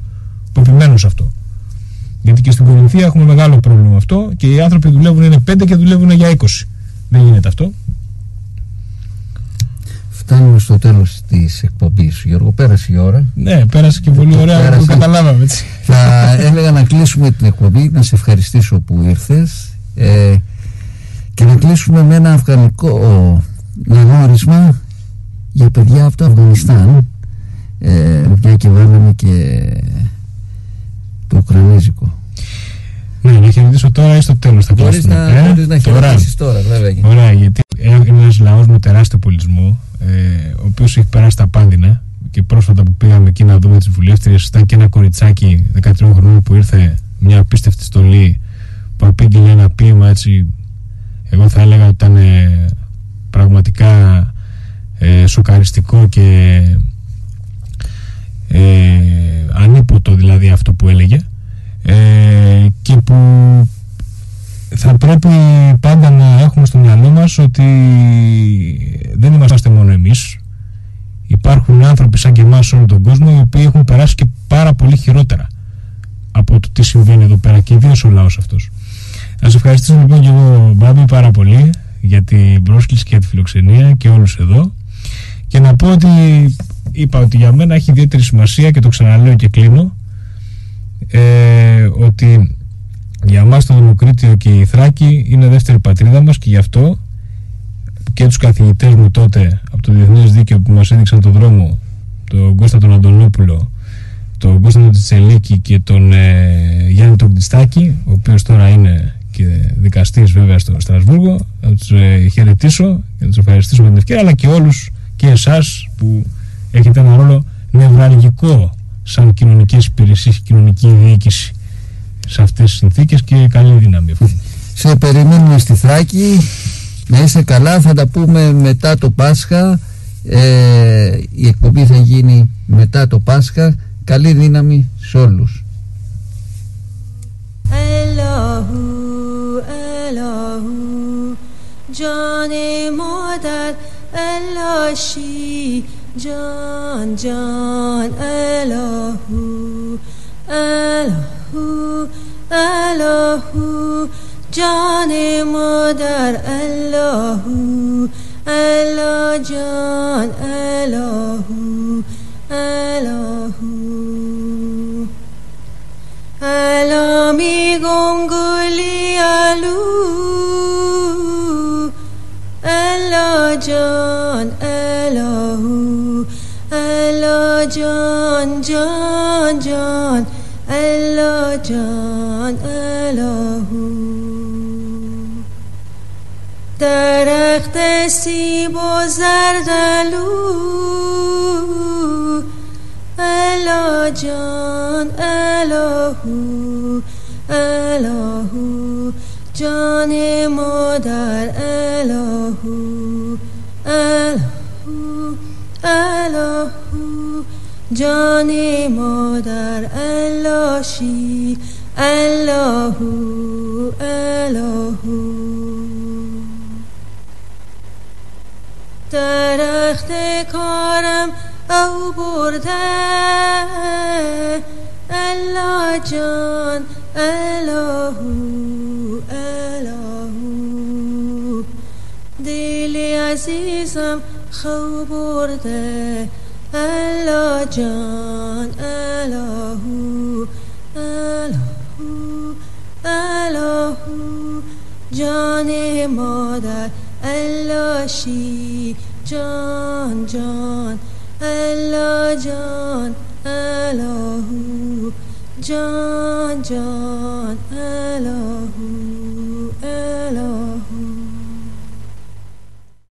E: που επιμένουν σε αυτό. Γιατί και στην Κορινθία έχουμε μεγάλο πρόβλημα με αυτό και οι άνθρωποι δουλεύουν είναι 5 και δουλεύουν για 20. Δεν γίνεται αυτό.
B: Φτάνουμε στο τέλος τη εκπομπής. Γιώργο, πέρασε η ώρα.
E: Ναι, πέρασε και πολύ ωραία.
B: Πέρασε.
E: Το καταλάβαμε έτσι.
B: Θα έλεγα να κλείσουμε την εκπομπή, να σε ευχαριστήσω που ήρθες ε, και να κλείσουμε με ένα αφγανικό αναγνώρισμα για παιδιά από το Αφγανιστάν ε, μια και βάλαμε και το Ουκρανίζικο.
E: Ναι, να χαιρετήσω τώρα ή στο τέλος θα
B: Μπορείς
E: κλείσουμε.
B: να,
E: Ε,
B: μπορείς να
E: τώρα.
B: χαιρετήσεις τώρα βέβαια.
E: Ωραία, γιατί είναι ένας λαός με τεράστιο πολιτισμό, ε, ο οποίος έχει περάσει τα πάνδυνα και πρόσφατα που πήγαμε εκεί να δούμε τις βουλεύτριες, ήταν και ένα κοριτσάκι 13 χρονών που ήρθε μια απίστευτη στολή που απήγγειλε ένα ποίημα έτσι. Εγώ θα έλεγα ότι ήταν ε, πραγματικά ε, σοκαριστικό και ε, ανίποτο δηλαδή αυτό που έλεγε ε, και που θα πρέπει πάντα να έχουμε στο μυαλό μας ότι δεν είμαστε μόνο εμείς. Υπάρχουν άνθρωποι σαν και εμάς σε όλο τον κόσμο οι οποίοι έχουν περάσει και πάρα πολύ χειρότερα από το τι συμβαίνει εδώ πέρα και ιδίως ο λαός αυτός. Να σε ευχαριστήσω λοιπόν και εγώ Μπάμπη πάρα πολύ για την πρόσκληση και για τη φιλοξενία και όλους εδώ. Και να πω ότι είπα ότι για μένα έχει ιδιαίτερη σημασία και το ξαναλέω και κλείνω ε, ότι για μας το Δημοκρίτιο και η Θράκη είναι δεύτερη πατρίδα μας και γι' αυτό και τους καθηγητές μου τότε από το Διεθνές Δίκαιο που μας έδειξαν τον δρόμο τον Κώστα τον Αντωνόπουλο τον Κώστα τον Τσελίκη και τον ε, Γιάννη τον Κτιστάκη ο οποίος τώρα είναι και δικαστής βέβαια στο Στρασβούργο να τους ε, χαιρετήσω και να τους ευχαριστήσω με την ευκαιρία αλλά και όλους και εσάς που έχετε ένα ρόλο νευραλγικό σαν κοινωνικές υπηρεσίες και κοινωνική διοίκηση σε αυτές τις συνθήκες και καλή δύναμη.
B: Σε περιμένουμε στη Θράκη. Να είσαι καλά, θα τα πούμε μετά το Πάσχα. Ε, η εκπομπή θα γίνει μετά το Πάσχα. Καλή δύναμη σε όλους.
F: الهو الهو جان مادر الهشی جان جان الهو الهو الهو جان مادر الهو الله جان الهو الهو Alami gonguli alu Allah John Allahu Allah John John John Allah John Allahu سیب و زردالو الا جان الهو الهو جان مادر الهو الهو الهو جان مادر الاشی الهو الهو. درخت کارم او برده. الله جان الهو الهو. دل عزیزم خو برده. الله جان الهو الهو الهو. جان مادر Aloshi, John, John, Alo, John, Alohu, John, John, Alohu, Alohu.